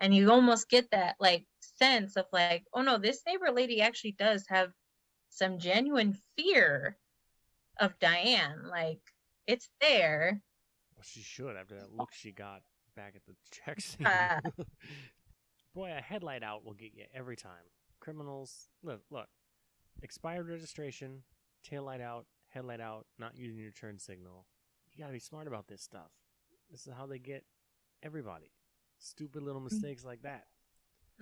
and you almost get that like sense of like, oh no, this neighbor lady actually does have some genuine fear of Diane. Like it's there. Well, she should after that look she got back at the check scene. Boy, a headlight out will get you every time. Criminals, look, look, expired registration, tail light out, headlight out, not using your turn signal. You gotta be smart about this stuff. This is how they get everybody. Stupid little mistakes like that.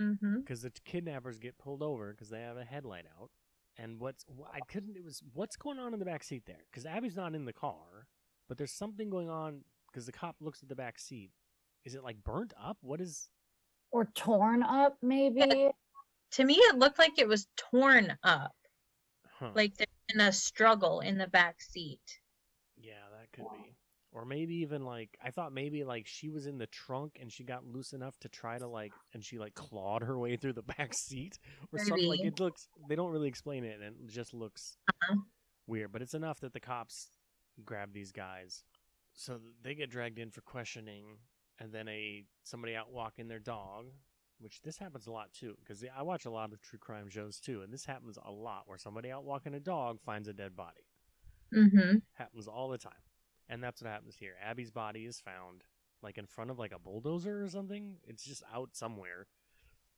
Mm-hmm. Because the kidnappers get pulled over because they have a headlight out. And what's wh- I couldn't. It was what's going on in the back seat there? Because Abby's not in the car, but there's something going on because the cop looks at the back seat. Is it like burnt up? What is? Or torn up, maybe. To me, it looked like it was torn up, Huh. like there's been a struggle in the back seat. Yeah, that could be. Or maybe even like I thought maybe like she was in the trunk and she got loose enough to try to like and she like clawed her way through the back seat or something like it looks they don't really explain it and it just looks Uh-huh. weird, but it's enough that the cops grab these guys. So they get dragged in for questioning and then a somebody out walking their dog, which this happens a lot too because I watch a lot of true crime shows too and this happens a lot where somebody out walking a dog finds a dead body. Mm-hmm. happens all the time and that's what happens here. Abby's body is found like in front of like a bulldozer or something. It's just out somewhere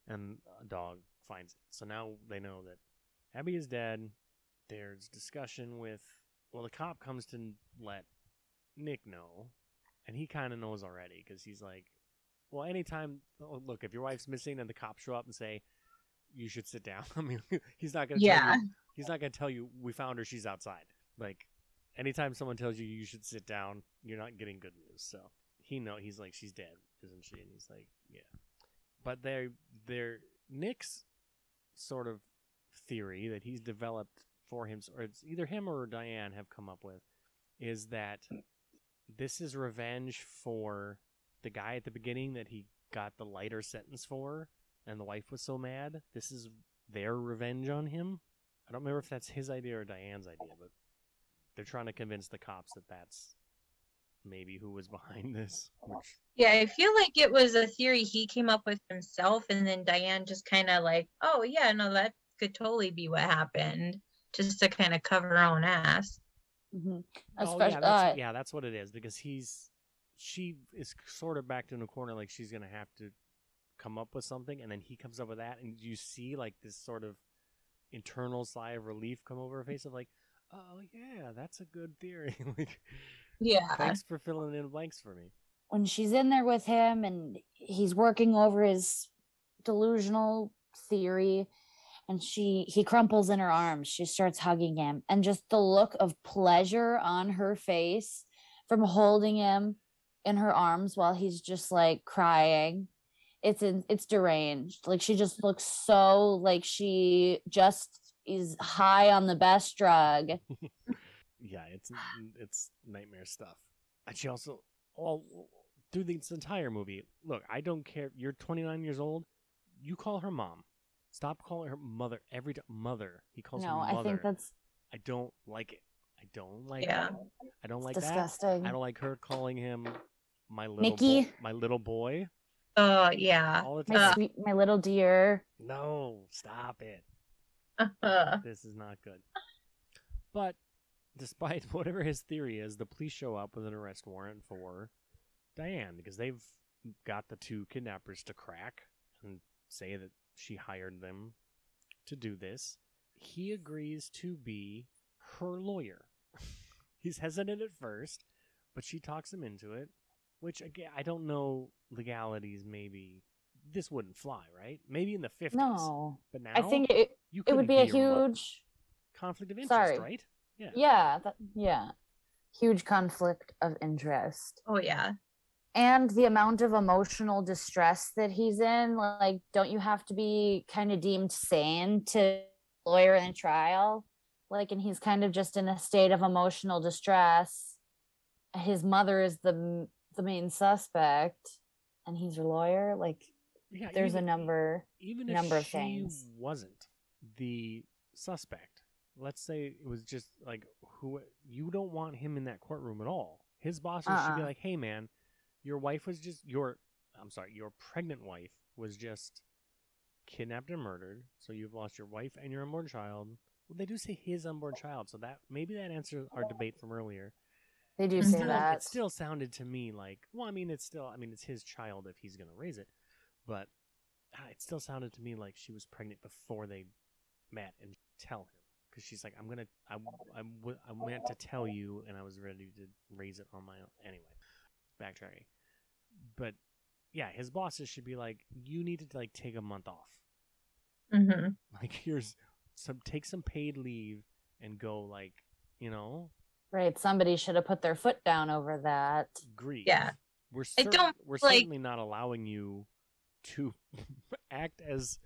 and a dog finds it. So now they know that abby is dead. There's discussion with well the cop comes to let nick know and he kind of knows already because he's like well anytime oh, look if your wife's missing and the cops show up and say you should sit down i mean he's not gonna tell Yeah. you, he's not gonna tell you we found her she's outside like anytime someone tells you you should sit down, you're not getting good news. So he know he's like she's dead, isn't she? And he's like, yeah. But they're they're Nick's sort of theory that he's developed for him, or it's either him or Diane have come up with, is that this is revenge for the guy at the beginning that he got the lighter sentence for, and the wife was so mad. This is their revenge on him. I don't remember if that's his idea or Diane's idea, but they're trying to convince the cops that that's maybe who was behind this. Yeah, I feel like it was a theory he came up with himself, and then Diane just kind of like, oh yeah, no, that could totally be what happened, just to kind of cover her own ass. Mhm. oh yeah, that's, uh, yeah, that's what it is because he's she is sort of backed in a corner like she's gonna have to come up with something, and then he comes up with that, and you see like this sort of internal sigh of relief come over her face of like, oh yeah, that's a good theory. like, Yeah. thanks for filling in blanks for me. when she's in there with him and he's working over his delusional theory and she he crumples in her arms she starts hugging him and just the look of pleasure on her face from holding him in her arms while he's just like crying it's in, it's deranged like she just looks so like she just is high on the best drug Yeah, it's it's nightmare stuff. And she also, all through this entire movie, look, I don't care. You're 29 years old. You call her mom. Stop calling her mother every time. Mother. He calls no her i mother. think that's I don't like it. I don't like Yeah. it. I don't it's like that. disgusting I don't like her calling him my little Mickey. boy, my little boy Oh yeah. all the my sweet my little dear No, stop it. Uh, This is not good. But despite whatever his theory is, the police show up with an arrest warrant for Diane because they've got the two kidnappers to crack and say that she hired them to do this. He agrees to be her lawyer. He's hesitant at first, but she talks him into it, which again, I don't know legalities maybe this wouldn't fly, right? Maybe in the 50s. no But now i think it, you it would couldn't be a huge conflict of interest, Sorry. right? Yeah. yeah that, yeah huge conflict of interest oh yeah. And the amount of emotional distress that he's in like don't you have to be kind of deemed sane to lawyer in a trial like and he's kind of just in a state of emotional distress his mother is the the main suspect and he's your lawyer like Yeah, there's a number even if number of things. wasn't the suspect. Let's say it was just like who you don't want him in that courtroom at all. His bosses should be Uh-uh. like, "Hey, man, your wife was just your I'm sorry, your pregnant wife was just kidnapped and murdered. So you've lost your wife and your unborn child." Well, they do say his unborn child, so that maybe that answers our debate from earlier. they do say still, that it still sounded to me like well i mean it's still i mean it's his child if he's going to raise it but ah, it still sounded to me like she was pregnant before they met and tell him because she's like i'm going to I, I, I meant to tell you and i was ready to raise it on my own anyway backtracking but yeah his bosses should be like you need to like take a month off hmm like here's some take some paid leave and go like you know right somebody should have put their foot down over that grieve. Yeah. We're I don't, we're like- certainly not allowing you to act as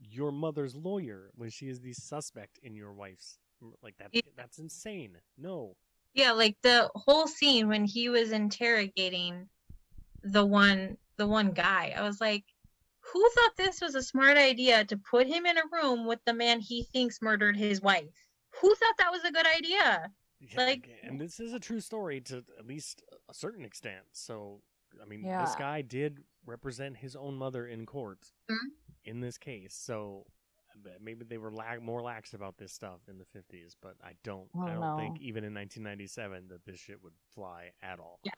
your mother's lawyer when she is the suspect in your wife's like that Yeah. that's insane. No. Yeah, like the whole scene when he was interrogating the one the one guy. I was like, who thought this was a smart idea to put him in a room with the man he thinks murdered his wife? Who thought that was a good idea? Yeah, Like- and this is a true story to at least a certain extent. So I mean this guy did represent his own mother in court Mhm. in this case. So but maybe they were la- more lax about this stuff in the 50s, but I don't Oh, I don't no. think even in 1997 that this shit would fly at all. Yeah,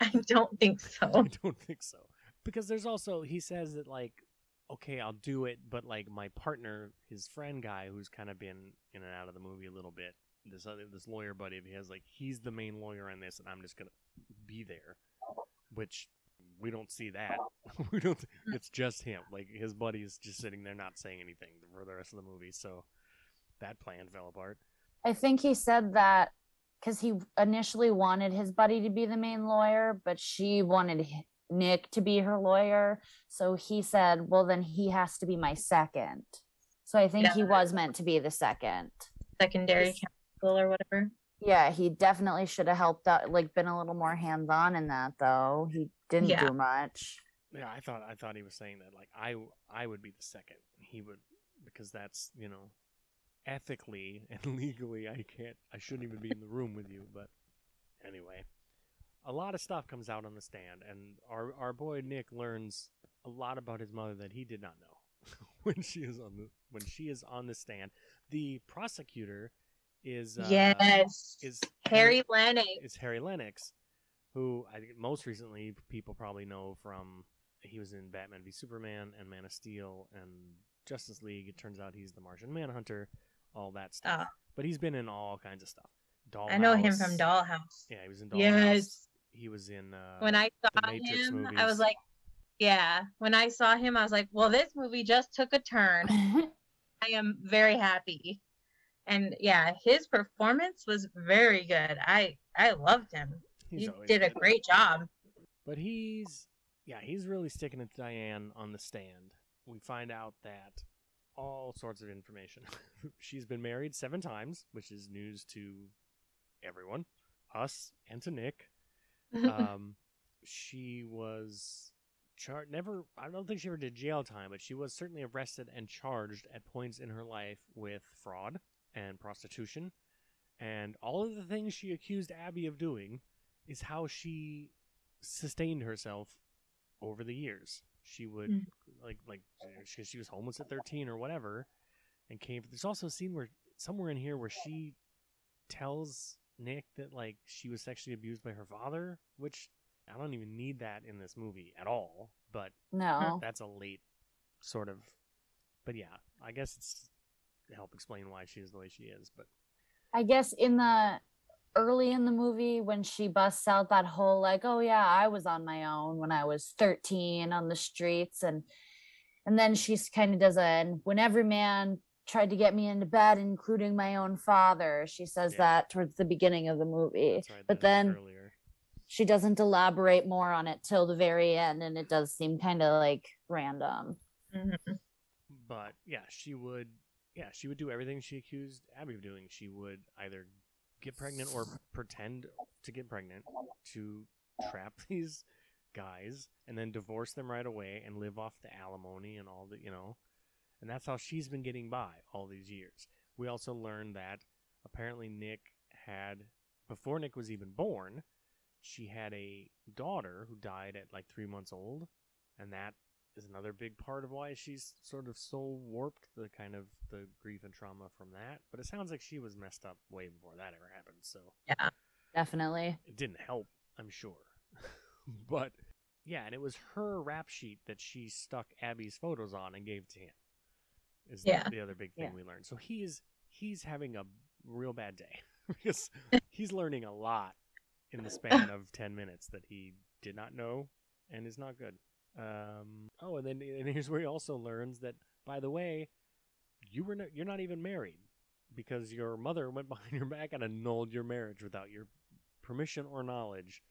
I don't think so. I don't think so. Because there's also he says that like, okay, I'll do it, but like my partner, his friend guy, who's kind of been in and out of the movie a little bit, this other this lawyer buddy of his, like he's the main lawyer in this, and I'm just gonna be there, which we don't see that. we don't. Hmm. It's just him. Like his buddy is just sitting there, not saying anything for the rest of the movie. So that plan fell apart. I think he said that because he initially wanted his buddy to be the main lawyer, but she wanted Nick to be her lawyer. So he said, well, then he has to be my second. So I think Yeah. he was meant to be the second. Secondary Yes. counsel or whatever. Yeah, he definitely should have helped out, like been a little more hands on in that, though. He didn't Yeah. do much. Yeah, I thought I thought he was saying that like I I would be the second. He would because that's you know ethically and legally I can't I shouldn't even be in the room with you. But anyway, a lot of stuff comes out on the stand, and our our boy Nick learns a lot about his mother that he did not know when she is on the when she is on the stand. The prosecutor is uh, yes. is Harry Lennix. is Harry Lennix, who I think most recently people probably know from he was in Batman v Superman and Man of Steel and Justice League. It turns out he's the Martian Manhunter, all that stuff. Ah. But he's been in all kinds of stuff. Dollhouse. I know him from Dollhouse. Yeah, he was in Dollhouse. Yes. He was in uh, when I saw Matrix him, I was like, yeah. When I saw him, I was like, well, this movie just took a turn. I am very happy. And yeah, his performance was very good. I I loved him. he's he did a good. great job. But he's yeah, he's really sticking it to Diane on the stand. We find out that all sorts of information. She's been married seven times, which is news to everyone, us and to Nick. Um, she was charged. never. I don't think she ever did jail time, but she was certainly arrested and charged at points in her life with fraud and prostitution, and all of the things she accused Abby of doing is how she sustained herself over the years. She would Mm. like like she, she was homeless at 13 or whatever and came there's also a scene where somewhere in here where she tells Nick that like she was sexually abused by her father, which I don't even need that in this movie at all, but no. that's a late sort of but yeah, I guess it's help explain why she is the way she is, but I guess in the early in the movie when she busts out that whole like, oh yeah, I was on my own when I was 13 on the streets and and then she's kind of does a and when every man tried to get me into bed, including my own father. She says Yeah. that towards the beginning of the movie. that's right. but then earlier. she doesn't elaborate more on it till the very end and it does seem kind of like random. Mhm. But yeah, she would. Yeah, she would do everything she accused Abby of doing. She would either get pregnant or pretend to get pregnant to trap these guys and then divorce them right away and live off the alimony and all the you know. And that's how she's been getting by all these years. We also learned that apparently Nick had before Nick was even born, she had a daughter who died at like three months old, and that is another big part of why she's sort of so warped the kind of the grief and trauma from that. But it sounds like she was messed up way before that ever happened, so yeah, Definitely. it didn't help, I'm sure. but yeah, and it was her rap sheet that she stuck Abby's photos on and gave to him. Is the- Yeah. the, other big thing Yeah. we learned. So he's he's having a real bad day because he's learning a lot in the span of 10 minutes that he did not know and is not good. Um, oh, and then and here's where he also learns that, by the way, you were no, you're not even married because your mother went behind your back and annulled your marriage without your permission or knowledge,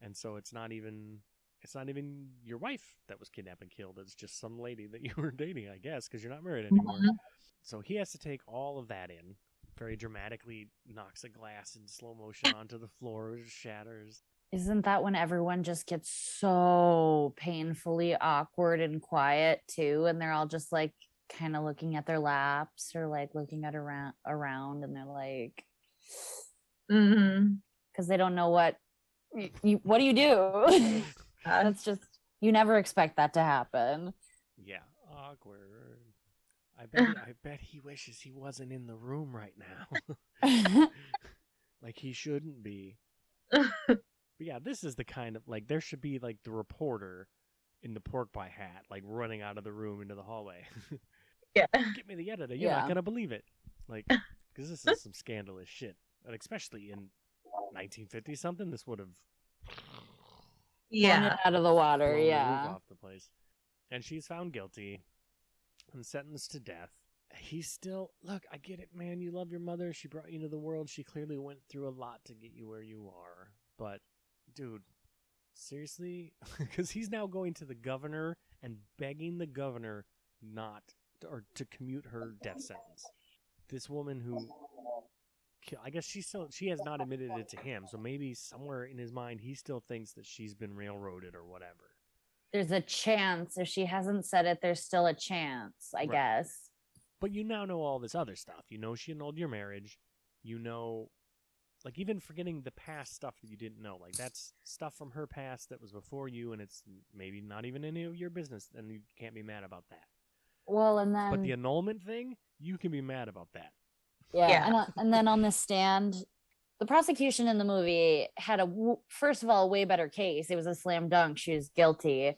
and so it's not even it's not even your wife that was kidnapped and killed. It's just some lady that you were dating, I guess, because you're not married anymore. So he has to take all of that in. Very dramatically knocks a glass in slow motion onto the floor, shatters. Isn't that when everyone just gets so painfully awkward and quiet too? And they're all just like kind of looking at their laps or like looking at around around and they're like mm-hmm, because they don't know what y- you what do you do? That's just you never expect that to happen. Yeah, awkward. I bet. I bet he wishes he wasn't in the room right now, like he shouldn't be. But yeah, this is the kind of like there should be like the reporter in the pork pie hat, like running out of the room into the hallway. Yeah. Get me the editor. You're not gonna believe it, like because this is some scandalous shit, and especially in 1950 something, this would have Yeah. it out of the water, blown the yeah. off the place. And she's found guilty and sentenced to death. He's still look. I get it, man. You love your mother. She brought you into the world. She clearly went through a lot to get you where you are. But, dude, seriously, because he's now going to the governor and begging the governor not or to commute her death sentence. This woman who, I guess she still she has not admitted it to him. So maybe somewhere in his mind he still thinks that she's been railroaded or whatever. There's a chance if she hasn't said it, there's still a chance, I Right. guess. But you now know all this other stuff. You know she annulled your marriage. You know like even forgetting the past stuff that you didn't know like that's stuff from her past that was before you and it's maybe not even any of your business and you can't be mad about that Well, and then but the annulment thing you can be mad about that Yeah, Yeah. And, uh, and then on the stand, the prosecution in the movie had a first of all a way better case. It was a slam dunk. She was guilty.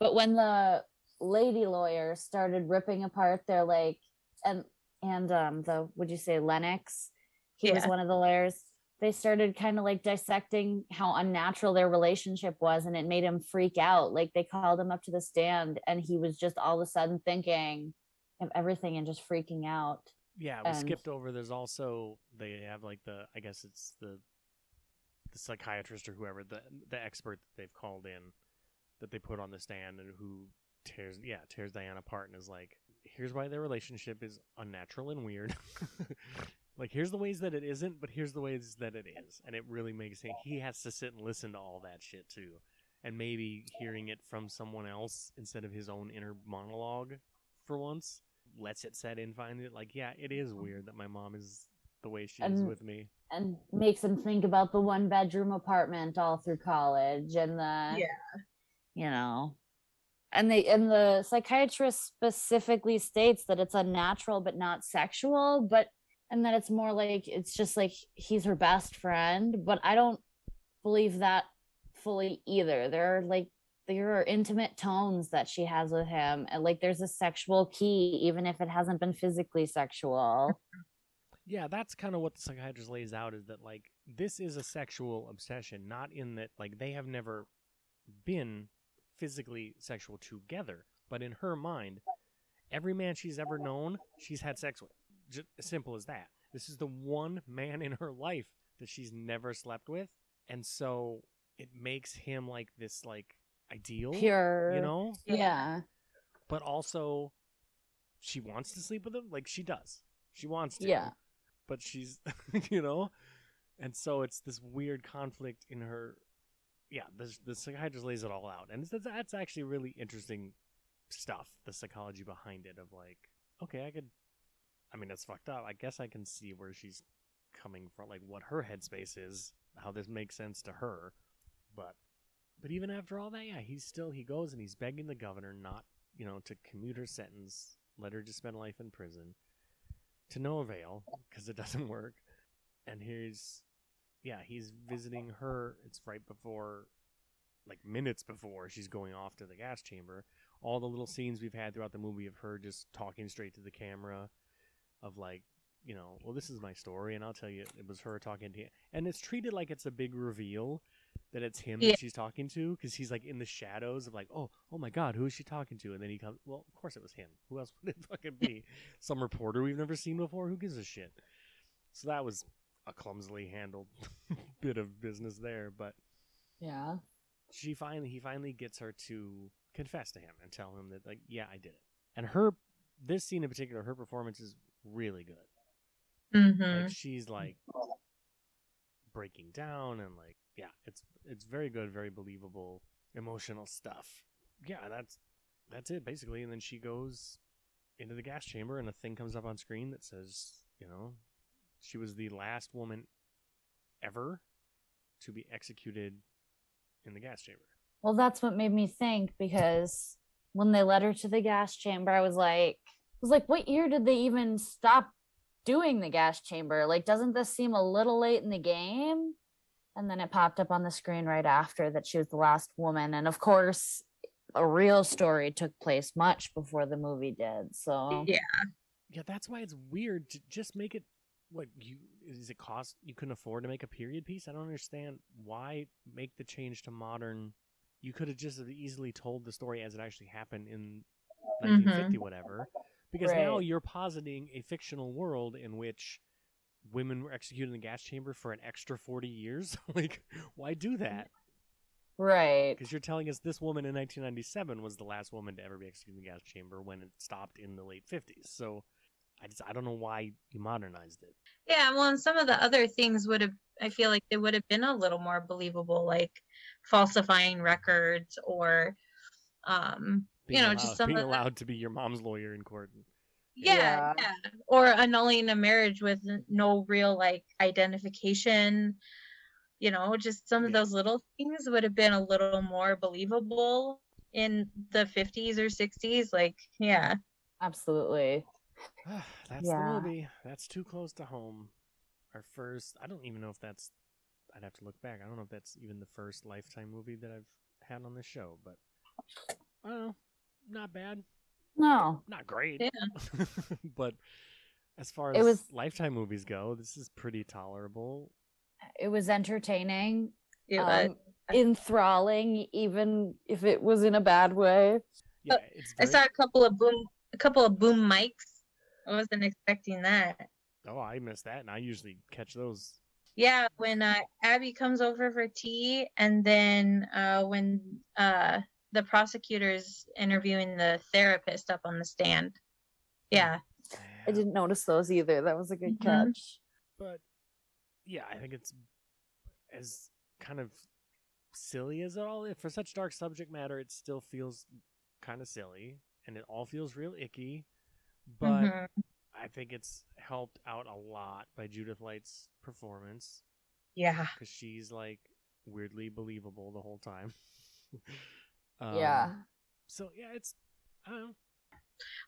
But when the lady lawyer started ripping apart their like and and um the would you say Lennix, he was one of the lawyers. They started kind of like dissecting how unnatural their relationship was, and it made him freak out. Like they called him up to the stand, and he was just all of a sudden thinking of everything and just freaking out. yeah we And- skipped over there's also they have like the i guess it's the the psychiatrist or whoever the the expert that they've called in that they put on the stand and who tears yeah tears diana apart and is like here's why their relationship is unnatural and weird like here's the ways that it isn't but here's the ways that it is and it really makes him he has to sit and listen to all that shit too and maybe hearing it from someone else instead of his own inner monologue for once lets it set in finally. Like yeah it is mm-hmm. weird that my mom is the way she is with me. and makes him think about the one bedroom apartment all through college and the Yeah. you know and they and the psychiatrist specifically states that it's unnatural but not sexual but and that it's more like it's just like he's her best friend but i don't believe that fully either. There are like there are intimate tones that she has with him and like there's a sexual key even if it hasn't been physically sexual. Yeah that's kind of what the psychiatrist lays out is that like this is a sexual obsession not in that like they have never been physically sexual together but in her mind every man she's ever known she's had sex with just as simple as that. This is the one man in her life that she's never slept with and so it makes him like this like ideal pure. you know? Yeah. But also she wants to sleep with him? Like she does. She wants to. Yeah. but she's you know? And so it's this weird conflict in her yeah the, the psychiatrist lays it all out. And it's, that's actually really interesting stuff the psychology behind it of like okay i could i mean it's fucked up. I guess i can see where she's coming from like what her headspace is how this makes sense to her but but even after all that yeah he's still he goes and he's begging the governor not you know to commute her sentence let her just spend life in prison to no avail because it doesn't work. And here's yeah he's visiting her it's right before like minutes before she's going off to the gas chamber. All the little scenes we've had throughout the movie of her just talking straight to the camera of like you know well this is my story and i'll tell you it was her talking to you. And it's treated like it's a big reveal that it's him Yeah. that she's talking to because he's like in the shadows of like oh oh my god who is she talking to? And then he comes well of course it was him. Who else would it fucking be? Some reporter we've never seen before? Who gives a shit? So that was a clumsily handled bit of business there but yeah. she finally he finally gets her to confess to him and tell him that like yeah i did it. And her this scene in particular her performance is really good. Mm-hmm. like she's like breaking down and like yeah it's it's very good very believable emotional stuff. Yeah that's that's it basically. And then she goes into the gas chamber and a thing comes up on screen that says you know she was the last woman ever to be executed in the gas chamber. Well, that's what made me think because when they led her to the gas chamber, I was like, was like, what year did they even stop doing the gas chamber? Like, doesn't this seem a little late in the game? And then it popped up on the screen right after that she was the last woman. And of course, a real story took place much before the movie did. So Yeah. yeah that's why it's weird to just make it what you is it cost you couldn't afford to make a period piece i don't understand why make the change to modern you could have just as easily told the story as it actually happened in mm-hmm. 1950 whatever because now you're positing a fictional world in which women were executed in the gas chamber for an extra 40 years like why do that right. because you're telling us this woman in 1997 was the last woman to ever be executed in the gas chamber when it stopped in the late 50s so I just I don't know why you modernized it. Yeah, well, and some of the other things would have, I feel like they would have been a little more believable, like falsifying records or, um, Being you know, allowed, just some being allowed to be your mom's lawyer in court. yeah, yeah, or annulling a marriage with no real like identification. You know, just some of Yeah. those little things would have been a little more believable in the 50s or 60s. Like, yeah, Absolutely. that's Yeah. the movie. That's too close to home. Our first. I don't even know if that's. I'd have to look back. I don't know if that's even the first Lifetime movie that I've had on the show, but I don't know. Not bad. No. Not great. Yeah. but as far as It was- Lifetime movies go, this is pretty tolerable. It was entertaining, it was. um, enthralling, even if it was in a bad way. Yeah, Uh, it's I saw a couple of boom, a couple of boom mics. I wasn't expecting that. Oh, I missed that, and I usually catch those. Yeah, when uh, Abby comes over for tea, and then uh, when uh, the prosecutor's interviewing the therapist up on the stand. Yeah, I didn't notice those either. That was a good Mhm. catch. but yeah, I think it's as kind of silly as it all is. For such dark subject matter, it still feels kind of silly, and it all feels real icky. But Mhm. I think it's helped out a lot by Judith Light's performance yeah, because she's like weirdly believable the whole time. um, yeah. So yeah, it's I don't know.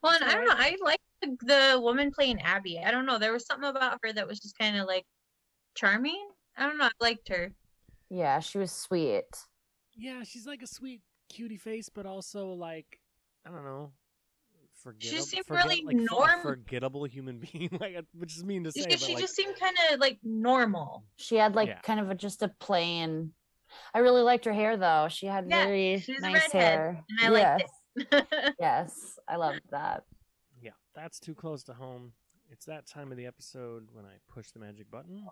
Well, and I don't know. I like the, the woman playing Abby. I don't know. There was something about her that was just kind of like charming. I don't know. I liked her. Yeah, she was sweet. Yeah, she's like a sweet cutie face, but also like I don't know, forgettable. seemed forget- really like, for- norm- forgettable human being. like, which is mean to say, She, but she like, just seemed kind of like normal. She had like Yeah. kind of a, just a plain. I really liked her hair though. She had Yeah, very nice hair. and I liked yes. it. yes, I loved that. yeah, that's too close to home. It's that time of the episode when I push the magic button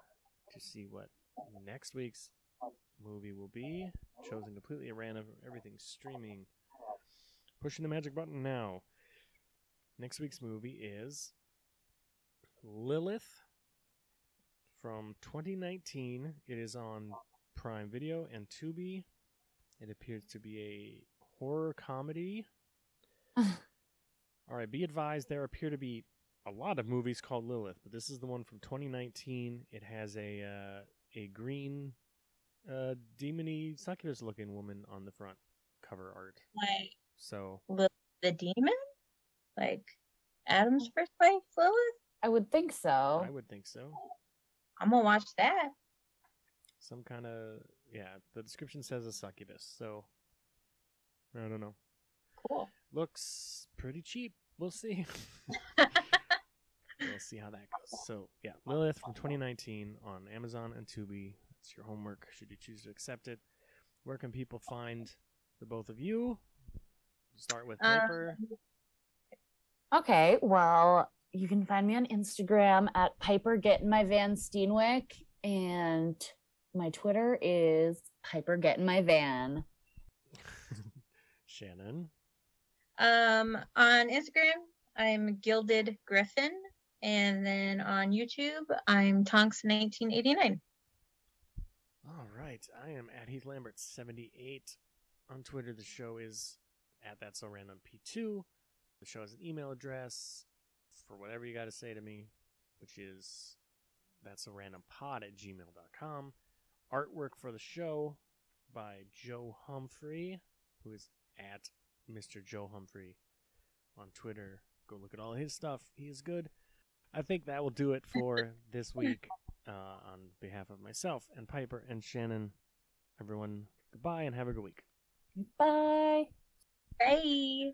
to see what next week's movie will be. Chosen completely at random. Everything's streaming. Pushing the magic button now. Next week's movie is Lilith from 2019. It is on Prime Video and Tubi. It appears to be a horror comedy. All right, be advised there appear to be a lot of movies called Lilith, but this is the one from 2019. It has a uh, a green uh, demony succubus looking woman on the front cover art. like So the demon, like Adam's first wife, Lilith. I would think so. I would think so. I'm gonna watch that. Some kind of yeah. The description says a succubus, so I don't know. Cool. Looks pretty cheap. We'll see. we'll see how that goes. So yeah, Lilith from 2019 on Amazon and Tubi. That's your homework. Should you choose to accept it, where can people find the both of you? Start with Um, Piper. Okay, well, you can find me on Instagram at Piper Getting My Van Steenwick, and my Twitter is Piper Get in My Van. Shannon. Um, on Instagram, I'm Gilded Griffin, and then on YouTube, I'm Tonks1989. All right, I am at Heath Lambert 78 on Twitter. The show is at That's So Random P2. The show has an email address for whatever you got to say to me, which is that's a random pod at gmail.com. Artwork for the show by Joe Humphrey, who is at Mr. Joe Humphrey on Twitter. Go look at all his stuff. He is good. I think that will do it for this week uh, on behalf of myself and Piper and Shannon. Everyone, goodbye and have a good week. Bye. Bye.